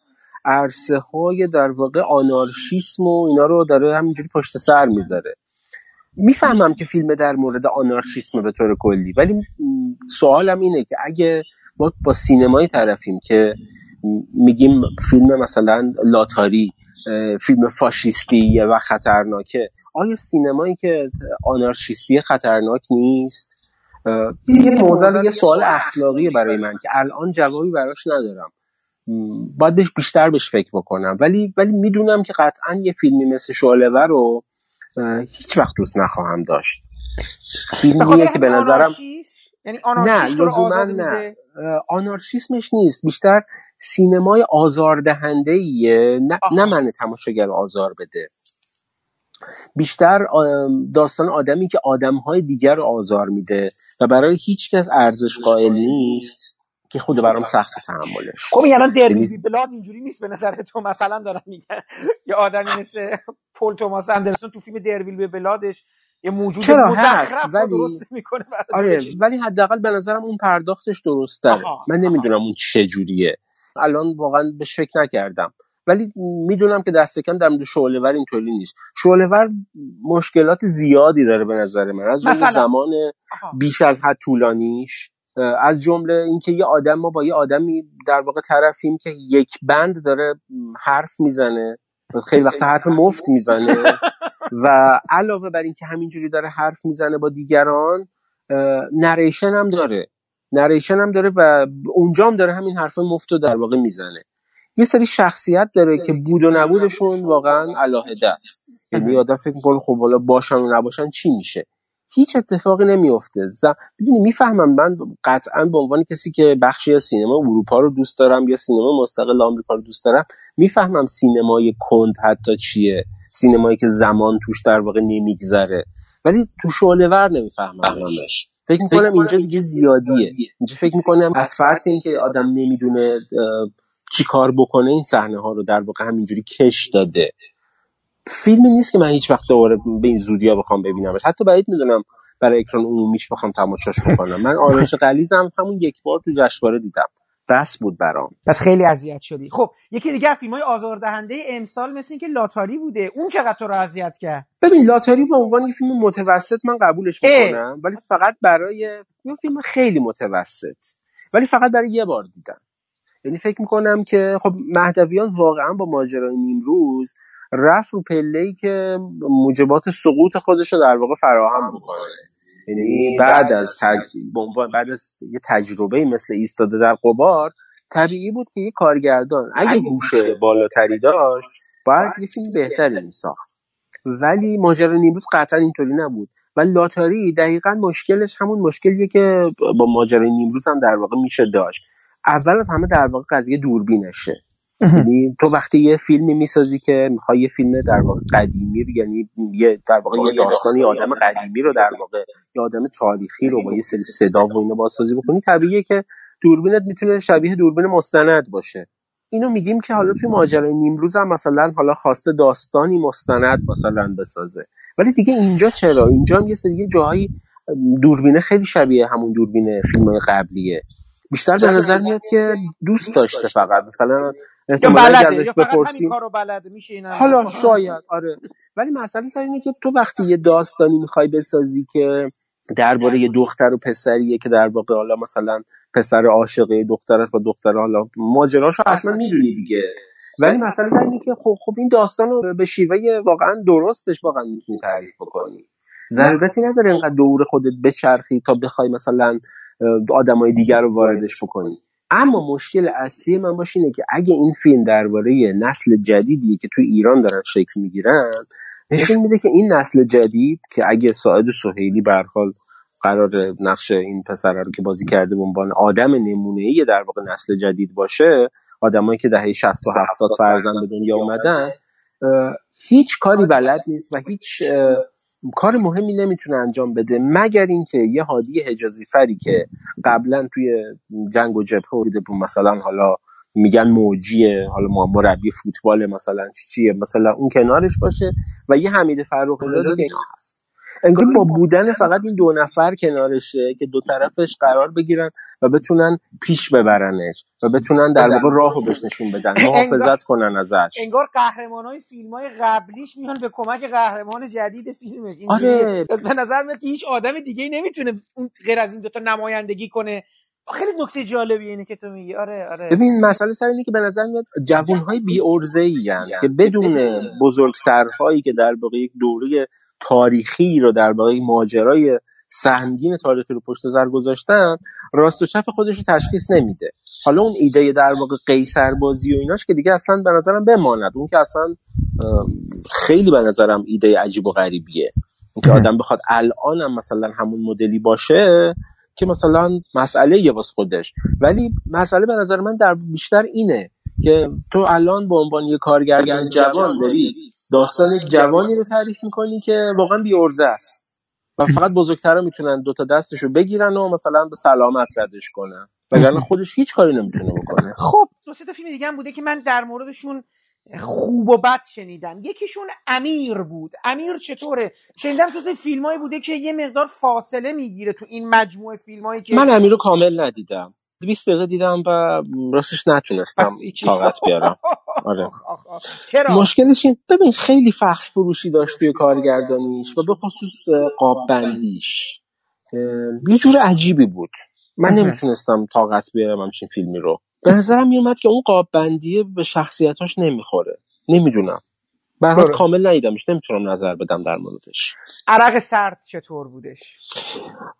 عرصه های در واقع آنارشیسم و اینا رو داره همینجوری پشت سر می‌ذاره. می‌فهمم که فیلم در مورد آنارشیسم به طور کلی ولی سوالم اینه که اگه ما با سینمایی طرفیم که میگیم فیلم مثلا لاتاری فیلم فاشیستی و خطرناکه آیا سینمایی که آنارشیستی خطرناک نیست؟ یه موضوع یه سوال اخلاقی برای من که الان جوابی براش ندارم. باید بهش بیشتر بهش فکر بکنم. ولی ولی می‌دونم که قطعا یه فیلمی مثل شعلهور رو هیچ وقت دوست نخواهم داشت. فیلمیه که به نظرم یعنی نه لزوما نه. آنارشیسمش نیست. بیشتر سینمای آزاردهنده ایه نه, نه من تماشاگر آزار بده. بیشتر داستان آدمی که آدمهای دیگر رو آزار میده و برای هیچ کس ارزش قائل نیست. که خود برام سخت تحملش. خب الان دربی یعنی بلاد اینجوری نیست به نظر تو مثلا دارم میگن. یه آدمی مثل پول توماس اندرسون تو فیلم دربیل به بلادش یه موجود مزخرف ولی... درست می‌کنه آره ولی حداقل به نظرم اون پرداختش درست داره من نمی‌دونم اون چه جوریه. الان واقعا بهش فکر نکردم. ولی می‌دونم که دست کم در مورد شعلهور اینطوری نیست. شعلهور مشکلات زیادی داره به نظر من. از زمان بیش از حد طولانیش. از جمله اینکه یه آدم ما با یه آدمی در واقع طرفیم که یک بند داره حرف می‌زنه. خیلی وقت حرف مفت می‌زنه. و علاوه بر اینکه همینجوری داره حرف می‌زنه با دیگران نریشن هم داره. نریشن هم داره و اونجا هم داره همین حرف مفت رو در واقع می‌زنه. یه سری شخصیت داره که بود و نبودشون واقعا علاهده است یعنی آدم فکر می‌کنه خب حالا باشن و نباشن چی میشه؟ هیچ اتفاقی نمیفته ز... می‌فهمم من قطعا به عنوان کسی که بخشی از سینما اروپا رو دوست دارم یا سینما مستقل آمریکا رو دوست دارم می‌فهمم سینمای کند حتی چیه. سینمایی که زمان توش در واقع نمیگذره. ولی تو شعله ور نمیفهممش فکر می‌کنم اینجا دیگه زیادیه. اینجا فکر می‌کنم از فرط اینکه آدم نمی‌دونه چی کار بکنه این صحنه ها رو در واقع همینجوری کش داده. فیلمی نیست که من هیچ وقت دوباره به این زودیا بخوام ببینمش. حتی بعید می‌دونم برای اکران عمومیش بخوام تماشاش بکنم. من آرش قلیزم همون یک بار تو جشنواره دیدم. بس بود برام. پس خیلی اذیت شدی. خب یکی دیگه فیلم های آزاردهنده امسال مثل اینکه لاتاری بوده. اون چقدر تو رو اذیت کرد؟ ببین لاتاری به عنوان یک فیلم متوسط من قبولش می‌کنم ولی فقط برای یه فیلم خیلی متوسط. ولی فقط برای یه بار دیدم. یعنی فکر می‌کنم که خب مهدویان واقعا با ماجرای نیمروز رفت رو پله که موجبات سقوط خودش رو در واقع فراهم بکنه یعنی بعد از تج... بعد از یه تجربه مثل ایستاده در قبار طبیعی بود که یه کارگردان اگه گوش بالاتری داشت باید یه فیلم بهتری میساخت. ولی ماجرا نیمروز قطعا اینطوری نبود. و لاتاری دقیقا مشکلش همون مشکلیه که با ماجرای نیمروز هم در واقع میشه داشت. اول از همه در واقع قضیه دوربینشه. یعنی تو وقتی یه فیلمی می‌سازی که می‌خوای یه فیلم در واقع قدیمی یعنی یه در واقع یه داستانی آدم قدیمی رو در واقع یه آدم تاریخی رو با یه سری صدا و اینو بازسازی بکنی طبیعیه که دوربینت می‌تونه شبیه دوربین مستند باشه. اینو میگیم که حالا توی ماجرای نیمروز هم مثلا حالا خواسته داستانی مستند مثلا بسازه. ولی دیگه اینجا چرا؟ اینجا هم یه سری جاهایی دوربینه خیلی شبیه همون دوربین فیلم قبلیه. بیشتر به نظر میاد که دوست داشته. فقط. مثلا احتمالاً ازش بپرسیم. بلده میشه حالا شاید آره. ولی مسئله سر اینه که تو وقتی یه داستانی می‌خوای بسازی که درباره یه دختر و پسریه که در واقع حالا مثلا پسر عاشقه دختر است و دختر حالا ماجراشو اصلا می‌دونی دیگه. ولی مسئله سر اینه که خب خب این داستان رو به شیوه واقعا درستش واقعا می‌تونی تعریف بکنی. ضرورتی نداره اینقدر دور خودت بچرخی تا بخوای مثلا آدمای دیگر رو واردش بکنی. اما مشکل اصلی من باش اینه که اگه این فیلم درباره نسل جدیدیه که توی ایران دارن شکل می‌گیرن نشون میده که این نسل جدید که اگه ساعد سهیلی به حال قرار نقش این پسر رو که بازی کرده به عنوان آدم نمونه ای در واقع نسل جدید باشه آدمایی که دهه 60 و 70 فرزند به دنیا اومدن هیچ کاری بلد نیست و هیچ کار مهمی نمی‌تونه انجام بده مگر اینکه یه هادی حجازی فری که قبلا توی جنگ و جبهه بوده مثلا حالا میگن موجیه حالا ما مربی فوتبال مثلا چیه مثلا اون کنارش باشه و یه حمید فرخ که هست. انگار با بودن فقط این دو نفر کنارشه که دو طرفش قرار بگیرن و بتونن پیش ببرنش و بتونن در واقع راهو بهش نشون بدن محافظت کنن ازش. انگار قهرمان های فیلم های قبلیش میان به کمک قهرمان جدید فیلمش. آره. به نظر میاد که هیچ آدم دیگه نمی‌تونه غیر از این دوتا نمایندگی کنه. خیلی نکته جالبی اینه که تو میگی. آره آره. ببین مسئله سر اینه که به نظر میاد جوان های بی ارزه که بدون بزرگترهایی که در واقع یک دوره تاریخی رو در واقع ماجرای سهمگین تاریخی رو پشت سر گذاشتن راست و چپ خودش رو تشخیص نمیده. حالا اون ایده در واقع قیصر بازی و ایناش که دیگه اصلا به نظرم بماند. اون که اصلا خیلی به نظرم ایده عجیب و غریبیه. که آدم بخواد الان هم مثلا همون مدلی باشه که مثلا مسئله یه واسه خودش. ولی مسئله به نظر من در بیشتر اینه که تو الان به عنوان یه کارگردان جوان داری داستان جوانی رو تعریف می‌کنی که واقعا بیورزه است. و فقط بزرگترها می‌تونن دوتا دستشو بگیرن و مثلا به سلامت ردش کنن. وگرنه خودش هیچ کاری نمی‌تونه بکنه. خب دو سه تا فیلم دیگه هم بوده که من در موردشون خوب و بد شنیدم. یکیشون امیر بود. امیر چطوره؟ شنیدم جز فیلمایی بوده که یه مقدار فاصله می‌گیره تو این مجموعه فیلمایی که من امیر رو کامل ندیدم. 20 دقیقه دیدم و راستش نتونستم طاقت بیارم. آره. چرا؟ مشکلش این ببین خیلی فخر فروشی داشت توی کارگردانیش و به خصوص قاب بندیش. یه جور عجیبی بود. من نمی‌تونستم طاقت بیارم همچین فیلمی رو. به نظرم میومد که اون قاب بندیه به شخصیتاش نمی‌خوره. نمی‌دونم. برای کامل ندیدمش نمی‌تونم نظر بدم در موردش. عرق سرد چطور بودش؟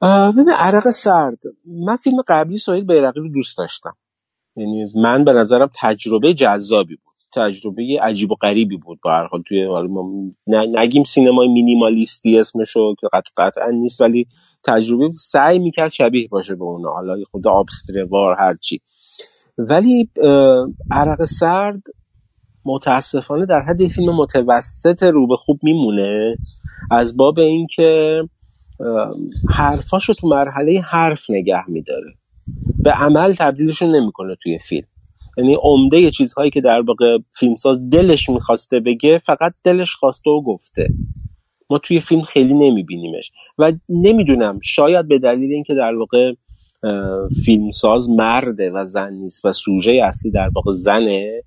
ببین عرق سرد. من فیلم قبلی سوید بیرقی رو دوست داشتم. یعنی من به نظرم تجربه جذابی بود. تجربه عجیب و غریبی بود به هر حال. توی نگیم سینمای مینیمالیستی اسمشو که قطع قطعا نیست ولی تجربه سعی می‌کرد شبیه باشه به اون حالا خود آبستروار هرچی ولی عرق سرد متاسفانه در حد فیلم متوسط رو به خوب میمونه. از باب اینکه حرفاشو تو مرحله حرف نگه میداره. به عمل تبدیلشون نمی‌کنه توی فیلم. یعنی عمده چیزهایی که در واقع فیلمساز دلش می‌خواسته بگه فقط دلش خواسته و گفته. ما توی فیلم خیلی نمیبینیمش. و نمی‌دونم شاید به دلیل اینکه در واقع فیلمساز مرده و زن نیست و سوژه اصلی در واقع زنه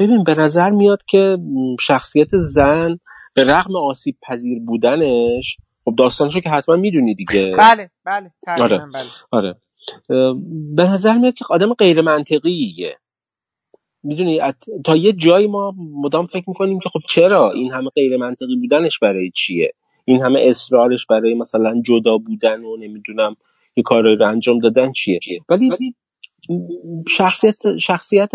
ببین به نظر میاد که شخصیت زن به رغم آسیب پذیر بودنش خب داستانشو که حتما می‌دونی دیگه بله بله آره. بله. آره به نظر میاد که آدم غیر منطقیه می‌دونی تا یه جایی ما مدام فکر می‌کنیم که خب چرا این همه غیر منطقی بودنش برای چیه این همه اصرارش برای مثلا جدا بودن و نمی‌دونم یه کارایی رو انجام دادن چیه ولی شخصیت شخصیت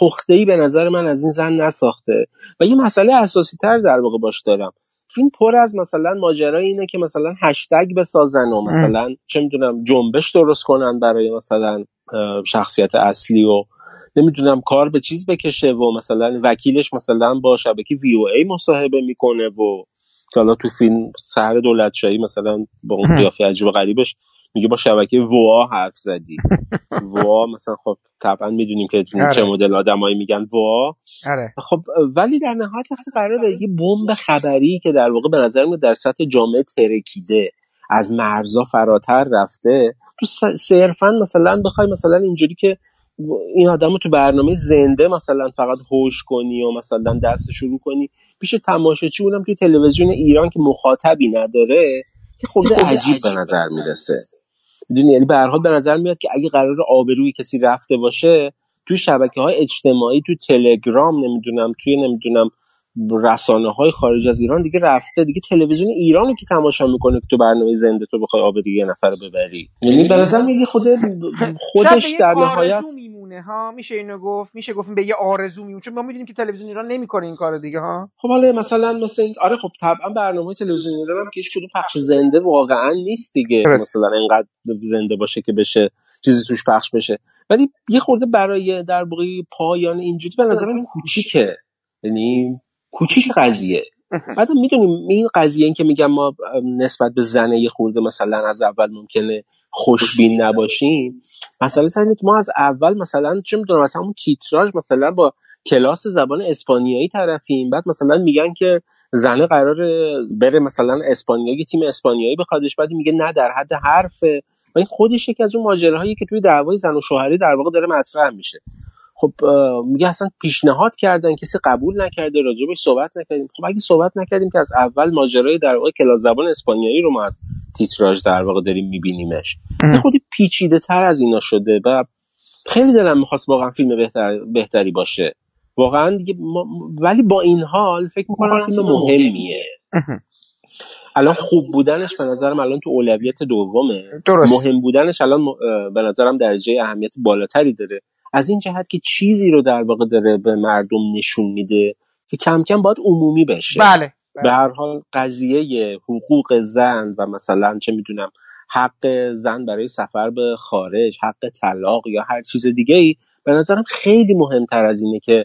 پخته ای به نظر من از این زن نساخته. و یه مسئله اساسی تر در واقع باش دارم. فیلم پر از مثلا ماجرا اینه که مثلا هشتگ بسازن و مثلا چه می‌دونم جنبش درست کنن برای مثلا شخصیت اصلی و نمی‌دونم کار به چیز بکشه و مثلا وکیلش مثلا با شبکه وی او ای مصاحبه می‌کنه و حالا تو فیلم سهر دولتشاهی مثلا با اون قیافه عجیب و غریبش میگه با شبکه وا حرف زدی وا مثلا خب طبعا می‌دونیم که آره. چه مدل آدمایی میگن وا آره. خب ولی در نهایت وقتی قرار یه بمب خبری که در واقع به نظر میاد در سطح جامعه ترکیده از مرزا فراتر رفته تو صرفا مثلا بخوای مثلا اینجوری که این آدم رو تو برنامه زنده مثلا فقط هوش کنی و مثلا دست شروع کنی پیش تماشاچی اونم توی تلویزیون ایران که مخاطبی نداره که خود عجیب به نظر می‌رسه می‌دونی؟ یعنی به هر حال به نظر میاد که اگه قرار آبروی کسی رفته باشه توی شبکه های اجتماعی توی تلگرام نمی‌دونم توی نمی‌دونم رسانه های خارج از ایران دیگه رفته دیگه تلویزیون ایران که تماشا می‌کنه که تو برنامه زنده تو بخوای آب دیگه نفر ببری. یعنی به نظر میگه خود خودش در نهایت میمونه ها؟ میشه اینو گفت؟ میشه گفت به یه آرزو میمونه؟ چون ما می‌دونیم که تلویزیون ایران نمی‌کنه این کار دیگه ها؟ خب حالا مثلا مثلا آره خب طبعا برنامه تلویزیون ایران هم که هیچ پخش زنده واقعا نیست دیگه. مثلا اینقدر زنده باشه که بشه چیزی توش پخش بشه. ولی یه خورده برای در واقع پایان اینجوری به نظر من کوچیکه. یعنی کوچیک قضیه. بعد می‌دونیم این قضیه این که میگم ما نسبت به زنه یه خورده مثلا از اول ممکنه خوشبین نباشیم. مثلا سر که ما از اول مثلا چه می‌دونم مثلا اون تیتراژ مثلا با کلاس زبان اسپانیایی طرفیم. بعد مثلا میگن که زنه قرار بره مثلا اسپانیایی تیم اسپانیایی بخوادش. بعد میگه نه در حد حرفه. و این خودش یکی از اون ماجراهایی که توی دعوای زن و شوهری در واقع داره مطرح میشه. خب میگه اصلا پیشنهاد کردن کسی قبول نکرده راجبش صحبت نکردیم. خب اگه صحبت نکردیم که از اول ماجرای در واقع کلاس زبان اسپانیایی رو ما از تیتراژ در واقع داریم میبینیمش. خودی پیچیده تر از اینا شده و خیلی دلم می‌خواست واقعا فیلم بهتر بهتری باشه. واقعا دیگه ولی با این حال فکر می‌کنم فیلم مهمیه. الان خوب بودنش به نظرم الان تو اولویت دومه. درست. مهم بودنش الان به نظرم درجه اهمیت بالاتری داره. از این جهت که چیزی رو در واقع داره به مردم نشون میده که کم کم باید عمومی بشه بله, بله. به هر حال قضیه حقوق زن و مثلا چه می‌دونم حق زن برای سفر به خارج حق طلاق یا هر چیز دیگه ای به نظرم خیلی مهمتر از اینه که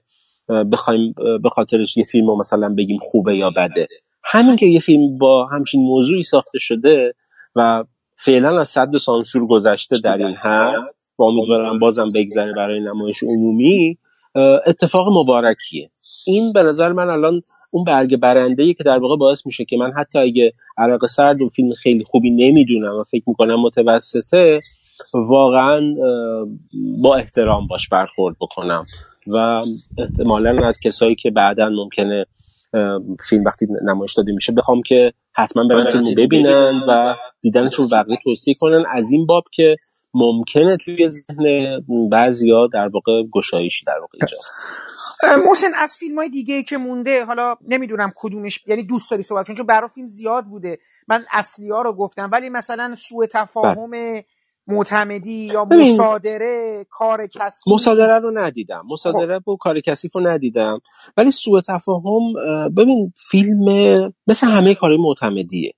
بخوایم به خاطرش یه فیلم رو مثلا بگیم خوبه یا بده همین که یه فیلم با همچین موضوعی ساخته شده و فعلا از صد سانسور گذشته در این حد و امیدوارم بازم بگذره برای نمایش عمومی اتفاق مبارکیه. این به نظر من الان اون برگ برنده که در واقع باعث میشه که من حتی اگه عراق سرد اون فیلم خیلی خوبی نمی‌دونم و فکر می‌کنم متوسطه واقعا با احترام باش برخورد بکنم. و احتمالا از کسایی که بعدا ممکنه فیلم وقتی نمایش داده میشه بخوام که حتما برن فیلمو ببینن و دیدنشون بقیه توصیه کنن. از این باب که ممکنه توی ذهن بعضیا در واقع گشایشی در واقع ایجاد محسن از فیلم های دیگه که مونده حالا نمی‌دونم کدومش یعنی دوست داری صحبت چون برای فیلم زیاد بوده. من اصلی ها رو گفتم ولی مثلا سوء تفاهم بله. معتمدی یا مصادره کار کسی. مصادره رو ندیدم. مصادره و کار کسی رو ندیدم. ولی سوء تفاهم ببین فیلم مثل همه کارهای معتمدیه.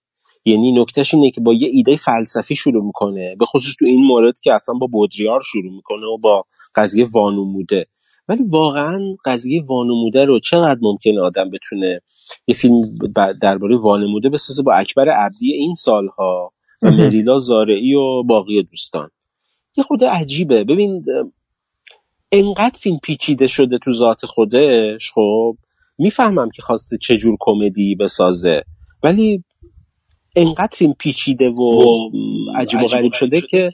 یعنی نکتهش اینه که با یه ایده فلسفی شروع می‌کنه. به خصوص تو این مورد که اصلا با بودریار شروع می‌کنه و با قضیه وانوموده. ولی واقعا قضیه وانموده رو چقدر ممکنه آدم بتونه یه فیلم درباره وانموده بسازه با اکبر عبدی این سالها و مریلا زارعی و باقی دوستان. یه خود عجیبه. ببین انقدر فیلم پیچیده شده تو ذات خودش خب؟ می‌فهمم که خواسته چجور کمدی بسازه. ولی انقدر فیلم پیچیده و عجیب و غریب شده که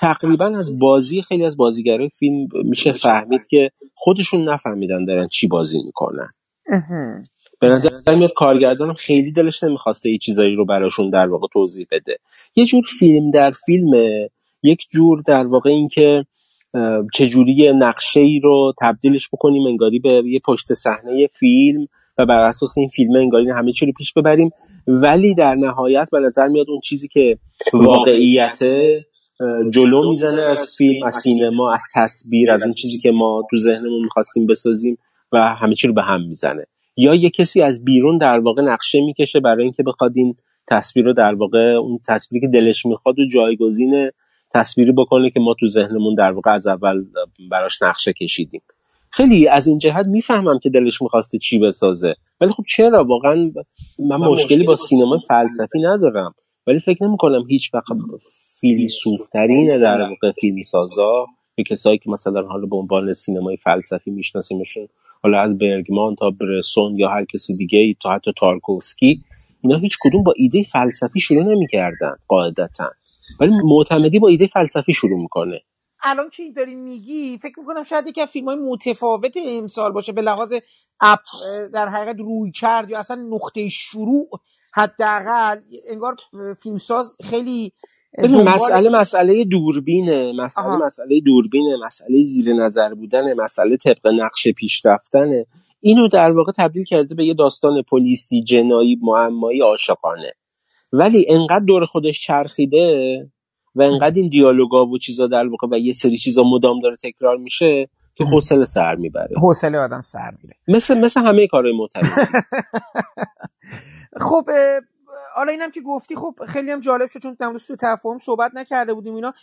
تقریبا از بازی خیلی از بازیگرای فیلم میشه فهمید که خودشون نفهمیدن دارن چی بازی می‌کنن. به نظر میاد کارگردانم خیلی دلش نمی‌خواسته یه چیزایی رو براشون در واقع توضیح بده. یه جور فیلم در فیلمه. یک جور در واقع اینکه چجوری نقشه ای رو تبدیلش بکنیم انگاری به یه پشت صحنه فیلم و بر اساس این فیلم انگاری همه چی رو پیش ببریم. ولی در نهایت به نظر میاد اون چیزی که واقعیت جلو می‌زنه از فیلم از سینما از تصویر از اون چیزی که ما تو ذهنمون می‌خواستیم بسازیم و همه چی رو به هم می‌زنه. یا یه کسی از بیرون در واقع نقشه می‌کشه برای اینکه بخواد این تصویر رو در واقع اون تصویری که دلش می‌خواد و جایگزین تصویری بکنه که ما تو ذهنمون در واقع از اول براش نقشه کشیدیم. خیلی از این جهت می‌فهمم که دلش می‌خواسته چی بسازه. ولی خب چرا؟ واقعا من, مشکلی با سینما فلسفی ندارم. ولی فکر نمی‌کنم هیچ وقت فیلسوفترین در واقع فیلمی سازا. به کسایی که مثلا حالا به عنوان سینمای فلسفی میشناسیمشون حالا از برگمان تا برسون یا هر کسی دیگه ای تا حتی تارکوفسکی اینا هیچ کدوم با ایده فلسفی شروع نمی‌کردن قاعدتا. ولی معتمدی با ایده فلسفی شروع می‌کنه. الان که داری میگی؟ فکر می‌کنم شاید یکی از فیلم های متفاوت امسال باشه به لحاظ اپ در حقیقت روی کرد یا اصلا نقطه شروع حداقل. انگار فیلمساز خیلی ببین مسئله مسئله دوربینه مسئله مسئله دوربینه مسئله زیر نظر بودنه مسئله طبق نقشه پیشرفتنه اینو در واقع تبدیل کرده به یه داستان پلیسی جنایی معمایی عاشقانه. ولی انقدر دور خودش چرخیده و انقدر این دیالوگا و چیزا در واقع و یه سری چیزا مدام داره تکرار میشه که حوصله سر می‌بره. حوصله آدم سر میره. مثل مثل همه کارهای معتبر خب حالا اینم که گفتی خب خیلی هم جالب شد چون در سو تفاهم صحبت نکرده بودیم اینا.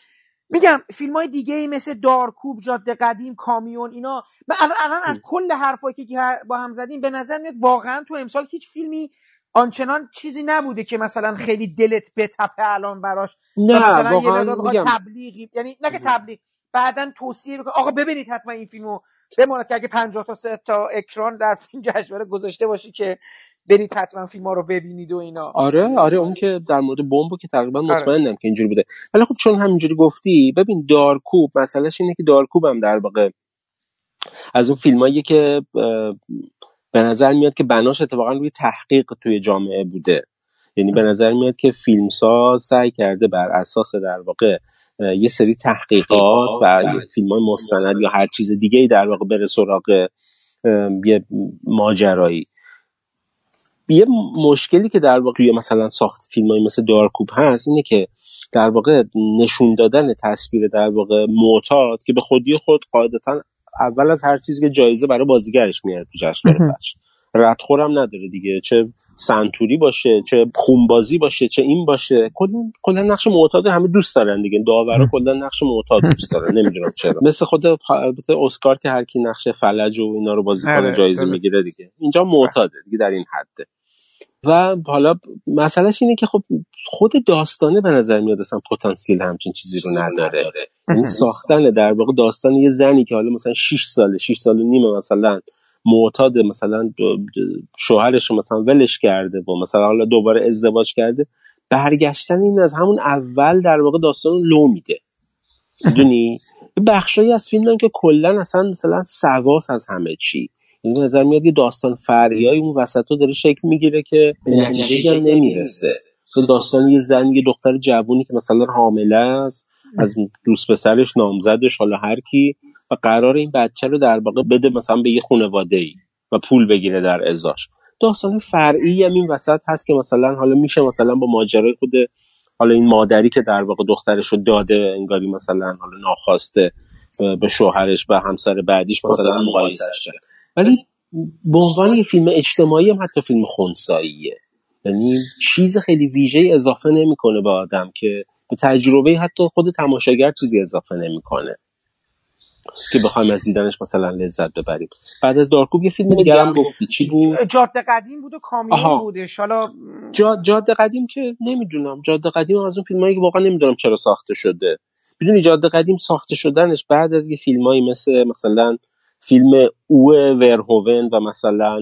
میگم فیلم های دیگه ای مثل دارکوب جاده قدیم کامیون اینا من الان از کل حرفایی که با هم زدیم به نظر میاد واقعا تو امسال هیچ فیلمی آنچنان چیزی نبوده که مثلا خیلی دلت بتپه الان براش. نه مثلا واقعا تبلیغی یعنی نه که تبلیغ بعدا توصیه بکنه آقا ببینید حتما این فیلمو. بماند که اگه 50 تا سه تا اکران در فیلم جشنواره گذاشته باشی که برید حتما فیلم ها رو ببینید و اینا. آره آره اون که در مورد بمب که تقریبا آره. مطمئنم که اینجوری بوده. ولی خب چون همینجوری گفتی ببین دارکوب مسئلهش اینه که دارکوب هم در واقع از اون فیلمایی که به نظر میاد که بناش اتفاقا روی تحقیق توی جامعه بوده. یعنی به نظر میاد که فیلمساز سعی کرده بر اساس در واقع یه سری تحقیقات و فیلم های مستند یا هر چیز دیگه در واقع بره سراغ یه ماجرایی. یه مشکلی که در واقع مثلا ساخت فیلم های مثل دارکوب هست اینه که در واقع نشون دادن تصویر در واقع معتاد که به خودی خود قاعدتا اول از هر چیزی که جایزه برای بازیگرش میاره تو جشنواره فجر ردخورم نداره دیگه. چه سنتوری باشه چه خونبازی باشه چه این باشه. کلا نقش معتاد همه دوست دارن دیگه. داورا کلا نقش معتاد دوست دارن نمی‌دونم چرا. مثل خود البته اسکار که هر کی نقش فلج و اینا رو بازی کنه آره، جایزه می‌گیره دیگه. اینجا معتاده دیگه در این حده. و حالا مسئلهش اینه که خب خود داستانه به نظر میاد اصلا پتانسیل همچین چیزی رو نداره. این یعنی ساختن در واقع داستان یه زنی که حالا مثلا 6 ساله 6 سال و نیمه مثلا معتاد مثلا شوهرش رو مثلا ولش کرده و مثلا حالا دوباره ازدواج کرده برگشتن این از همون اول در واقع داستان لو میده. می‌دونی؟ بخشایی از فیلم که کلا اصلا مثلا سواس از همه چی. این نظر میاد یه داستان فریای اون وسط داره شکل می‌گیره که به نتیجه نمی‌رسه. داستان یه زن یه دختر جوونی که مثلا حامله است از دوست پسرش نامزدش حالا هر کی و قرار این بچه رو در واقع بده مثلا به یه خانواده ای و پول بگیره در ازاش داستان فرعی هم این وسط هست که مثلا حالا میشه مثلا با ماجرای خود حالا این مادری که در واقع دخترش رو داده انگاری مثلا حالا ناخواسته به شوهرش و همسر بعدیش مثلا مقایسه ولی به عنوان یه فیلم اجتماعی هم حتی فیلم خونساییه. یعنی چیز خیلی ویژه اضافه نمی‌کنه به آدم که به تجربه حتی خود تماشاگر چیزی اضافه نمی‌کنه. که بخوایم از دیدنش مثلا لذت ببریم. بعد از دارکوب یه فیلم دیگه هم گفتی. چی بود؟ جاده قدیم بود و کامیون بودش. حالا جاده قدیم که نمی‌دونم. جاده قدیم از اون فیلمایی که واقعا نمی‌دونم چرا ساخته شده. بدون جاده قدیم ساخته شدنش بعد از یه فیلمایی مثل مثلا فیلم او ورهوون و مثلا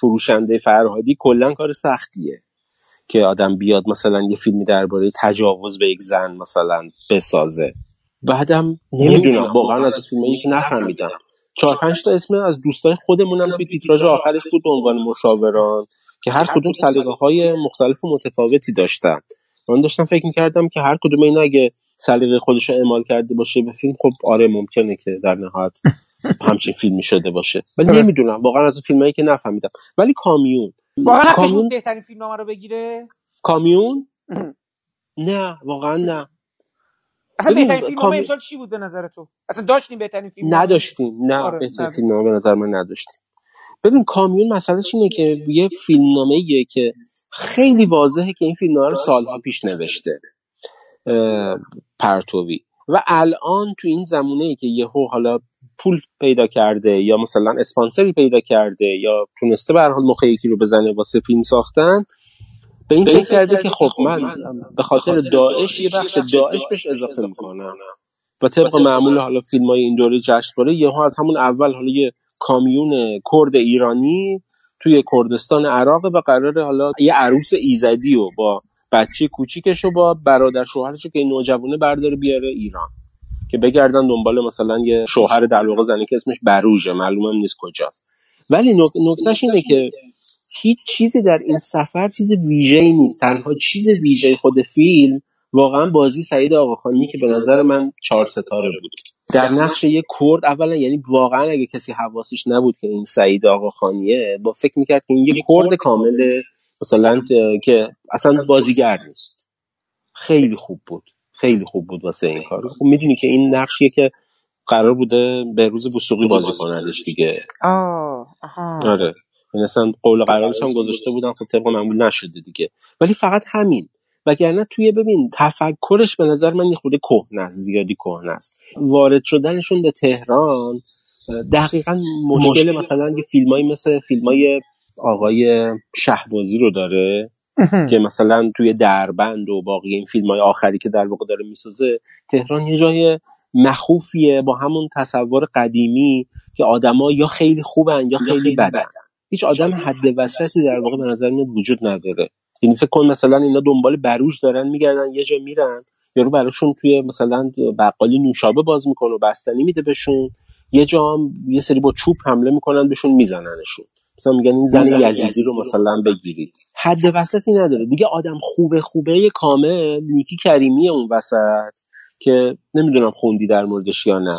فروشنده فرهادی کلا کار سختیه که آدم بیاد مثلا یه فیلمی درباره تجاوز به یک زن مثلا بسازه. بعدم نمی‌دونم واقعا از فیلمی که نفهمیدم. چهار پنج تا اسم از دوستای خودمونم توی تیتراژ آخرش بود به عنوان مشاوران که هر کدوم سلیقه های مختلف و متفاوتی داشتن. من داشتم فکر می‌کردم که هر کدوم این اگه سلیقه خودش رو اعمال کرده باشه به فیلم خب آره ممکنه که در نهایت همچین فیلمی شده باشه. ولی نمی‌دونم. واقعا از فیلمایی که نفهمیدم. ولی کامیون. واقعا کامیون بهترین فیلم رو بگیره؟ کامیون؟ نه واقعا نه. اصلا بهترین فیلم کامی... امسال چی بود به نظر تو؟ اصلا داشتیم بهترین فیلم نداشتیم. نه آره. بهترین فیلم به نظر من نداشتیم. ببین کامیون مسئلهش اینه که یه فیلمنامه که خیلی واضحه که این فیلمنامه رو سالها پیش نوشته. پرتوی. و الان تو این زمونه ای که یهو حالا پول پیدا کرده یا مثلا اسپانسری پیدا کرده یا تونسته به حال یکی رو بزنه واسه فیلم ساختن به این فکر کرده که خب, خب من به خاطر داعش یه بخش داعش بهش اضافه می‌کنم. و طبق معمول حالا فیلم های این دوره جشنواره یهو از همون اول حالا یه کامیون کرد ایرانی توی کردستان عراق و قرار حالا یه عروس ایزدی و با بچه کوچیکش و با برادر شوهرش که نوجوانه برداره بیاره ایران. که بگردن دنبال مثلا یه شوهر در واقع زنی که اسمش بروژه معلومم نیست کجاست. ولی نکتهش اینه که هیچ چیزی در این سفر چیز ویژه نیست. تنها چیز ویژه خود فیلم واقعا بازی سعید آقاخانی که به نظر من چهار ستاره بود. در نقش یه کرد اولا یعنی واقعا اگه کسی حواسش نبود که این سعید آقاخانیه با فکر می‌کرد که این یه کرد کامل مثلا که اصلا بازیگر نیست. خیلی خوب بود. خیلی خوب بود واسه این کار خب می‌دونی که این نقشیه که قرار بوده به روز وسوقی بازی کنندش دیگه. آه آره. این اصلا قول قرارش هم گذاشته بودن خب طبق معمول نشده دیگه. ولی فقط همین. وگرنه توی ببین تفکرش به نظر من یه خود کهنه است زیادی کهنه است. وارد شدنشون به تهران دقیقا مشکل مثلا یه فیلمایی مثل فیلمای آقای شهبازی رو داره. که مثلا توی دربند و باقی این فیلم های آخری که در واقع داره می‌سازه تهران یه جای مخوفیه با همون تصور قدیمی که آدما یا خیلی خوبن یا خیلی بدن. هیچ آدم حد وسطی در واقع به نظر میاد وجود نداره. یعنی فکر کن مثلا اینا دنبال بروش دارن میگردن یه جا میرن یارو براشون توی مثلا بقالی نوشابه باز می‌کنه و بستنی میده بهشون. یه جا هم یه سری با چوب حمله می‌کنن بهشون میزننشون. مثلا میگن این زن یزیدی رو مثلا بگیرید. حد وسطی نداره. دیگه آدم خوبه خوبه کامل نیکی کریمی اون وسط که نمی‌دونم خوندی در موردش یا نه.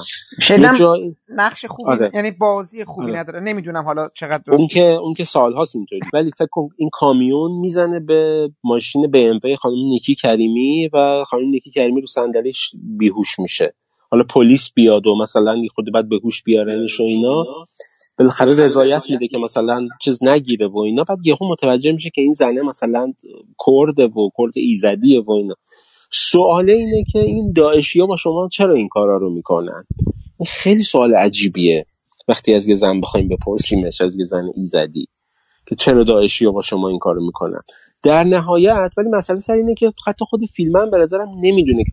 جای... نقش خوبی. آره. یعنی بازی خوبی آره. نداره. نمی‌دونم حالا چقدر اون که اون که سالهاست اینطوری. ولی فکر کن این کامیون می‌زنه به ماشین BMW خانم نیکی کریمی و خانم نیکی کریمی رو صندلیش بیهوش میشه. حالا پلیس بیاد و مثلا خود بعد به هوش بیارنش و اینا. بالاخره رضایت میده که مثلا چیز نگیره و اینا. بعد یهو متوجه میشه که این زنه مثلا کرد و کرد ایزدیه و اینا. سوال اینه که این داعشی ها با شما چرا این کارا رو می‌کنن؟ این خیلی سوال عجیبیه. وقتی از یه زن بخوایم بپرسیمش از یه زن ایزدی که چرا داعشی ها با شما این کارو می‌کنن؟ در نهایت ولی مسئله سر اینه که حتی خود فیلمم به نظرم نمی‌دونه که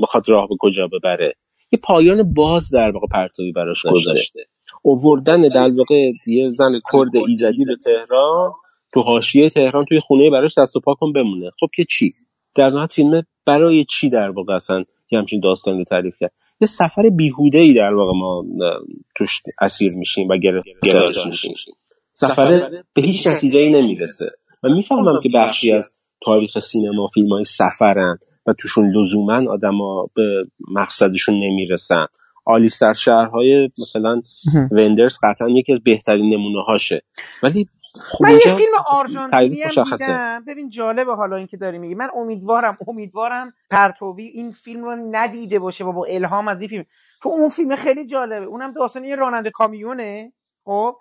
می‌خواد راه به کجا ببره. یه پایان باز در واقع پرتابی براش گذاشته. اووردن در واقع یه زن کرد ایزدی به تهران تو حاشیه تهران توی خونه براش دست و پا کن بمونه. خب که چی؟ در نهایت فیلم برای چی در واقع اصلا یه همچین داستانی رو تعریف کرد؟ یه سفر بیهوده ای در واقع ما توش اسیر میشیم و گرفتار میشیم. سفر به هیچ نتیجه ای نمی‌رسه. و می‌فهمم که بخشی از تاریخ سینما فیلم های سفرن و توشون لزوما آدما به مقصدشون نمی‌رسن. آلیس در شهرهای مثلا وندرز قطعا یکی از بهترین نمونه هاشه ولی خب من یه فیلم آرژانتینی هم دیدم. ببین جالبه حالا اینکه داری میگی. من امیدوارم امیدوارم پرتوی این فیلم رو ندیده باشه. و با الهام از این فیلم. تو اون فیلم خیلی جالبه. اونم داستان یه راننده کامیونه. خب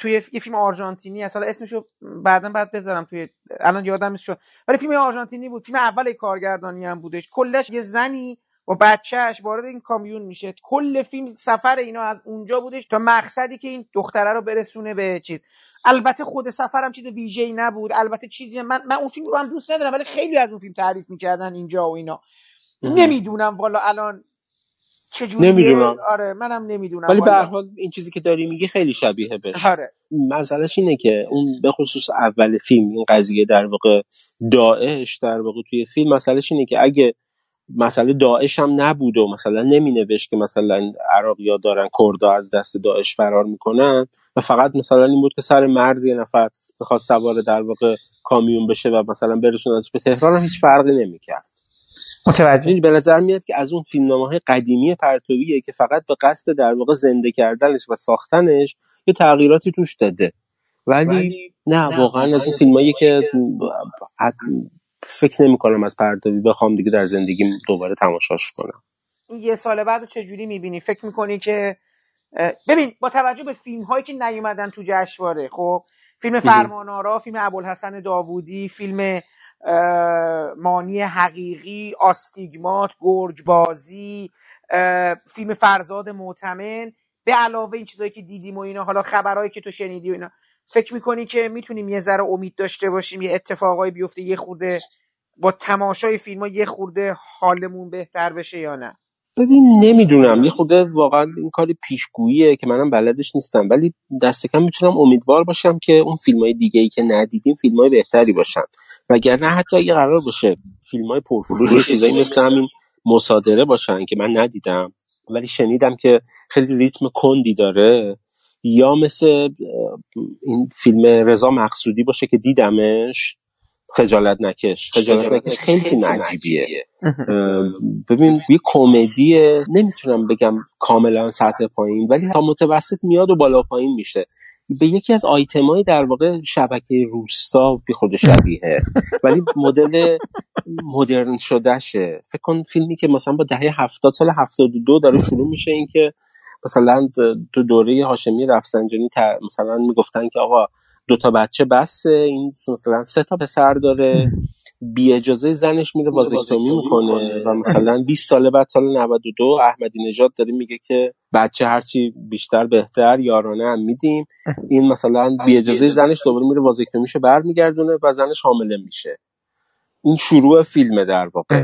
توی یه فیلم آرژانتینی اصلا اسمشو بعدا بعد بذارم توی الان یادم شد ولی فیلم آرژانتینی بود. فیلم اول کارگردانی هم بودش. کلش یه زنی با بچهش وارد این کامیون میشه. کل فیلم سفر اینا از اونجا بودش تا مقصدی که این دختره رو برسونه به چیز. البته خود سفرم چیز ویژه‌ای نبود. البته چیزی من من اون فیلم رو هم دوست ندارم ولی خیلی از اون فیلم تعریف می‌کردن اینجا و اینا. نمی‌دونم والا الان چجوریه. نمی‌دونم. آره منم نمی‌دونم ولی به هر حال این چیزی که داری میگی خیلی شبیه بهش. آره. مسئلهش اینه که اون به خصوص اول فیلم این قضیه در واقع داعش در واقع توی فیلم مسئلهش اینه که اگه مسئله داعش هم نبود و مثلا نمی نوشت که مثلا عراقی دارن کردا از دست داعش فرار می‌کنن. و فقط مثلا این بود که سر مرز یه نفر می‌خواد سوار در واقع کامیون بشه و مثلا برسونتش به تهران هم هیچ فرقی نمی‌کرد. متوجه. به نظر میاد که از اون فیلمنامه های قدیمی پرتویه که فقط به قصد در واقع زنده کردنش و ساختنش یه تغییراتی توش داده. ولی, نه, واقعا از این فیلمایی که فکر نمی کنم از پرتوی بخوام دیگه در زندگی دوباره تماشاش کنم. یه سال بعد رو چجوری می‌بینی؟ فکر می‌کنی که ببین با توجه به فیلم هایی که نیومدن تو جشنواره خب فیلم فرمانارا فیلم ابوالحسن داوودی فیلم مانی حقیقی آستیگمات گرجبازی فیلم فرزاد معتمن به علاوه این چیزهایی که دیدیم و اینا حالا خبرهایی که تو شنیدی و اینا. فکر می‌کنی که می‌تونیم یه ذره امید داشته باشیم یه اتفاقایی بیفته یه خورده با تماشای فیلم ها یه خورده حالمون بهتر بشه یا نه؟ ببین نمی‌دونم. یه خورده واقعا این کاری پیشگوییه که منم بلدش نیستم. ولی دست کم می‌تونم امیدوار باشم که اون فیلم های دیگه ای که ندیدیم فیلم های بهتری باشن. وگرنه حتی اگه قرار باشه فیلم های پرفروش چیزایی مثل همین مصادره باشن که من ندیدم. ولی شنیدم که خیلی ریتم کندی داره. یا مثل این فیلم رضا مقصودی باشه که دیدمش خجالت نکش. خجالت نکش خیلی فیلم عجیبیه. ببین یه کمدی نمی‌تونم بگم کاملا سطح پایین ولی تا متوسط میاد و بالا پایین میشه. به یکی از آیتمای در واقع شبکه روستا بی خود شبیه ولی مدل مدرن شدهشه. فکر کن فیلمی که مثلا با دهه هفتاد سال هفتاد و دو داره شروع میشه این که مثلا تو دوره هاشمی رفسنجانی مثلا می‌گفتن که آقا دو تا بچه بسه این مثلا سه تا پسر داره بی اجازه زنش میره وازکتومی می‌کنه. و مثلا 20 سال بعد سال 92 احمدی نژاد داره میگه که بچه هرچی بیشتر بهتر یارانه هم میدیم. این مثلا بی اجازه زنش دوباره میره وازکتومیشو برمیگردونه و زنش حامله میشه. این شروع فیلمه در واقع.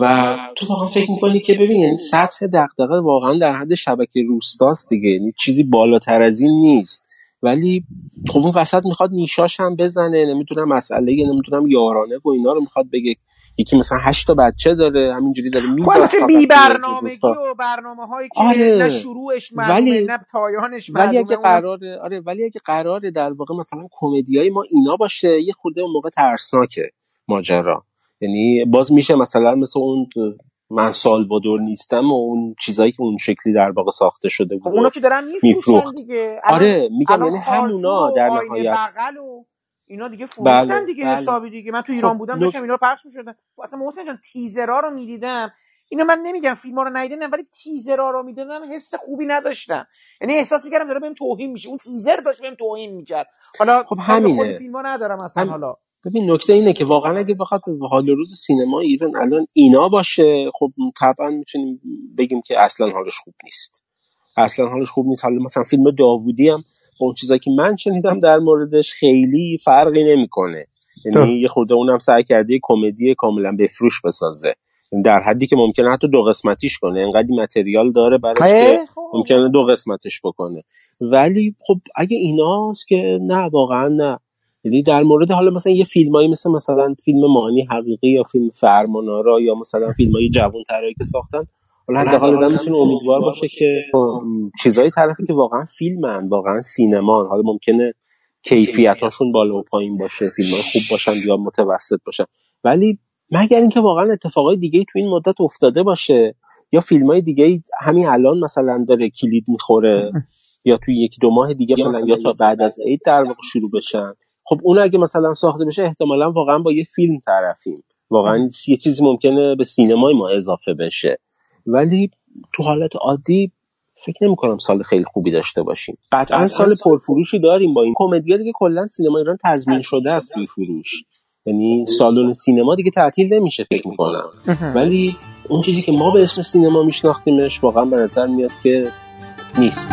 و تو واقعا فکر می‌کنی که ببین یعنی سطح دغدغه واقعا در حد شبکه روستاست دیگه یعنی چیزی بالاتر از این نیست. ولی خب اون وسط می‌خواد نیشاش هم بزنه نمی‌تونم مسئله نمی‌تونم یارانه و اینا رو می‌خواد بگه. یکی مثلا هشت تا بچه داره همینجوری داره می‌ذاره بی برنامگی و برنامه هایی که آره. نه شروعش معلومه ولی... نه پایانش معلومه ولی اگه قراره آره ولی اگه قراره در واقع مثلا کمدیای ما اینا باشه یه خورده اون موقع ترسناکه ماجرا. یعنی باز میشه مثلا مثل اون من سالوادور نیستم و اون چیزایی که اون شکلی در واقع ساخته شده بود خب اونا که دارن میفروشن دیگه. آره میگم یعنی همونا در نهایت. اینا دیگه فروختن بله، دیگه بله. حسابی دیگه. من تو ایران خب، بودم داشتم اینا رو پخش می‌شدن اصلا محسن جان تیزرها رو می‌دیدم. اینو من نمیگم فیلم رو ندیدم ولی تیزرها رو می‌دیدم. حس خوبی نداشتم. یعنی احساس می‌کردم داره بهم توهین میشه. اون تیزر داشت بهم توهین می‌کرد. حالا خب همینه. فیلم ندارم اصلا هم- حالا. ببین نکته اینه که واقعا اگه بخواد حال و روز سینما ایران الان اینا باشه خب طبعا می‌تونیم بگیم که اصلا حالش خوب نیست. اصلا حالش خوب نیست. حالا مثلا فیلم داوودی هم با اون چیزایی که من شنیدم در موردش خیلی فرقی نمی‌کنه. یعنی یه خورده اونم سعی کرده کمدی کاملا بفروش بسازه. یعنی در حدی که ممکنه حتی دو قسمتیش کنه. انقدر متریال داره براش که خب. ممکنه دو قسمتش بکنه. ولی خب اگه ایناست که نه واقعا نه. یعنی در مورد حالا مثلا یه فیلمایی مثل مثلا فیلم مانی حقیقی یا فیلم فرمانارا یا مثلا فیلمای جوان طرایی که ساختن حالا حداقل آدم می‌تونه امیدوار باشه که چیزایی طرفی که واقعا فیلمن واقعا سینمان حالا ممکنه کیفیتاشون بالا و پایین باشه فیلم خوب باشن یا متوسط باشن. ولی مگر اینکه واقعا اتفاقای دیگه تو این مدت افتاده باشه یا فیلم های دیگه همین الان مثلا داره کلید می‌خوره یا توی یک دو ماه دیگه مثلا یا تا بعد از عید در واقع شروع بشن. خب اون اگه مثلا ساخته بشه احتمالا واقعا با یه فیلم طرفیم. واقعا یه چیزی ممکنه به سینمای ما اضافه بشه. ولی تو حالت عادی فکر نمی کنم سال خیلی خوبی داشته باشیم. قطعا. سال پرفروشی داریم با این کمدیا دیگه کلا سینما ایران تضمین شده است توی فروش یعنی سالن سینما دیگه تعطیل نمیشه فکر می‌کنم. ولی اون چیزی که ما به اسم سینما میشناختیمش واقعا به نظر میاد که نیست.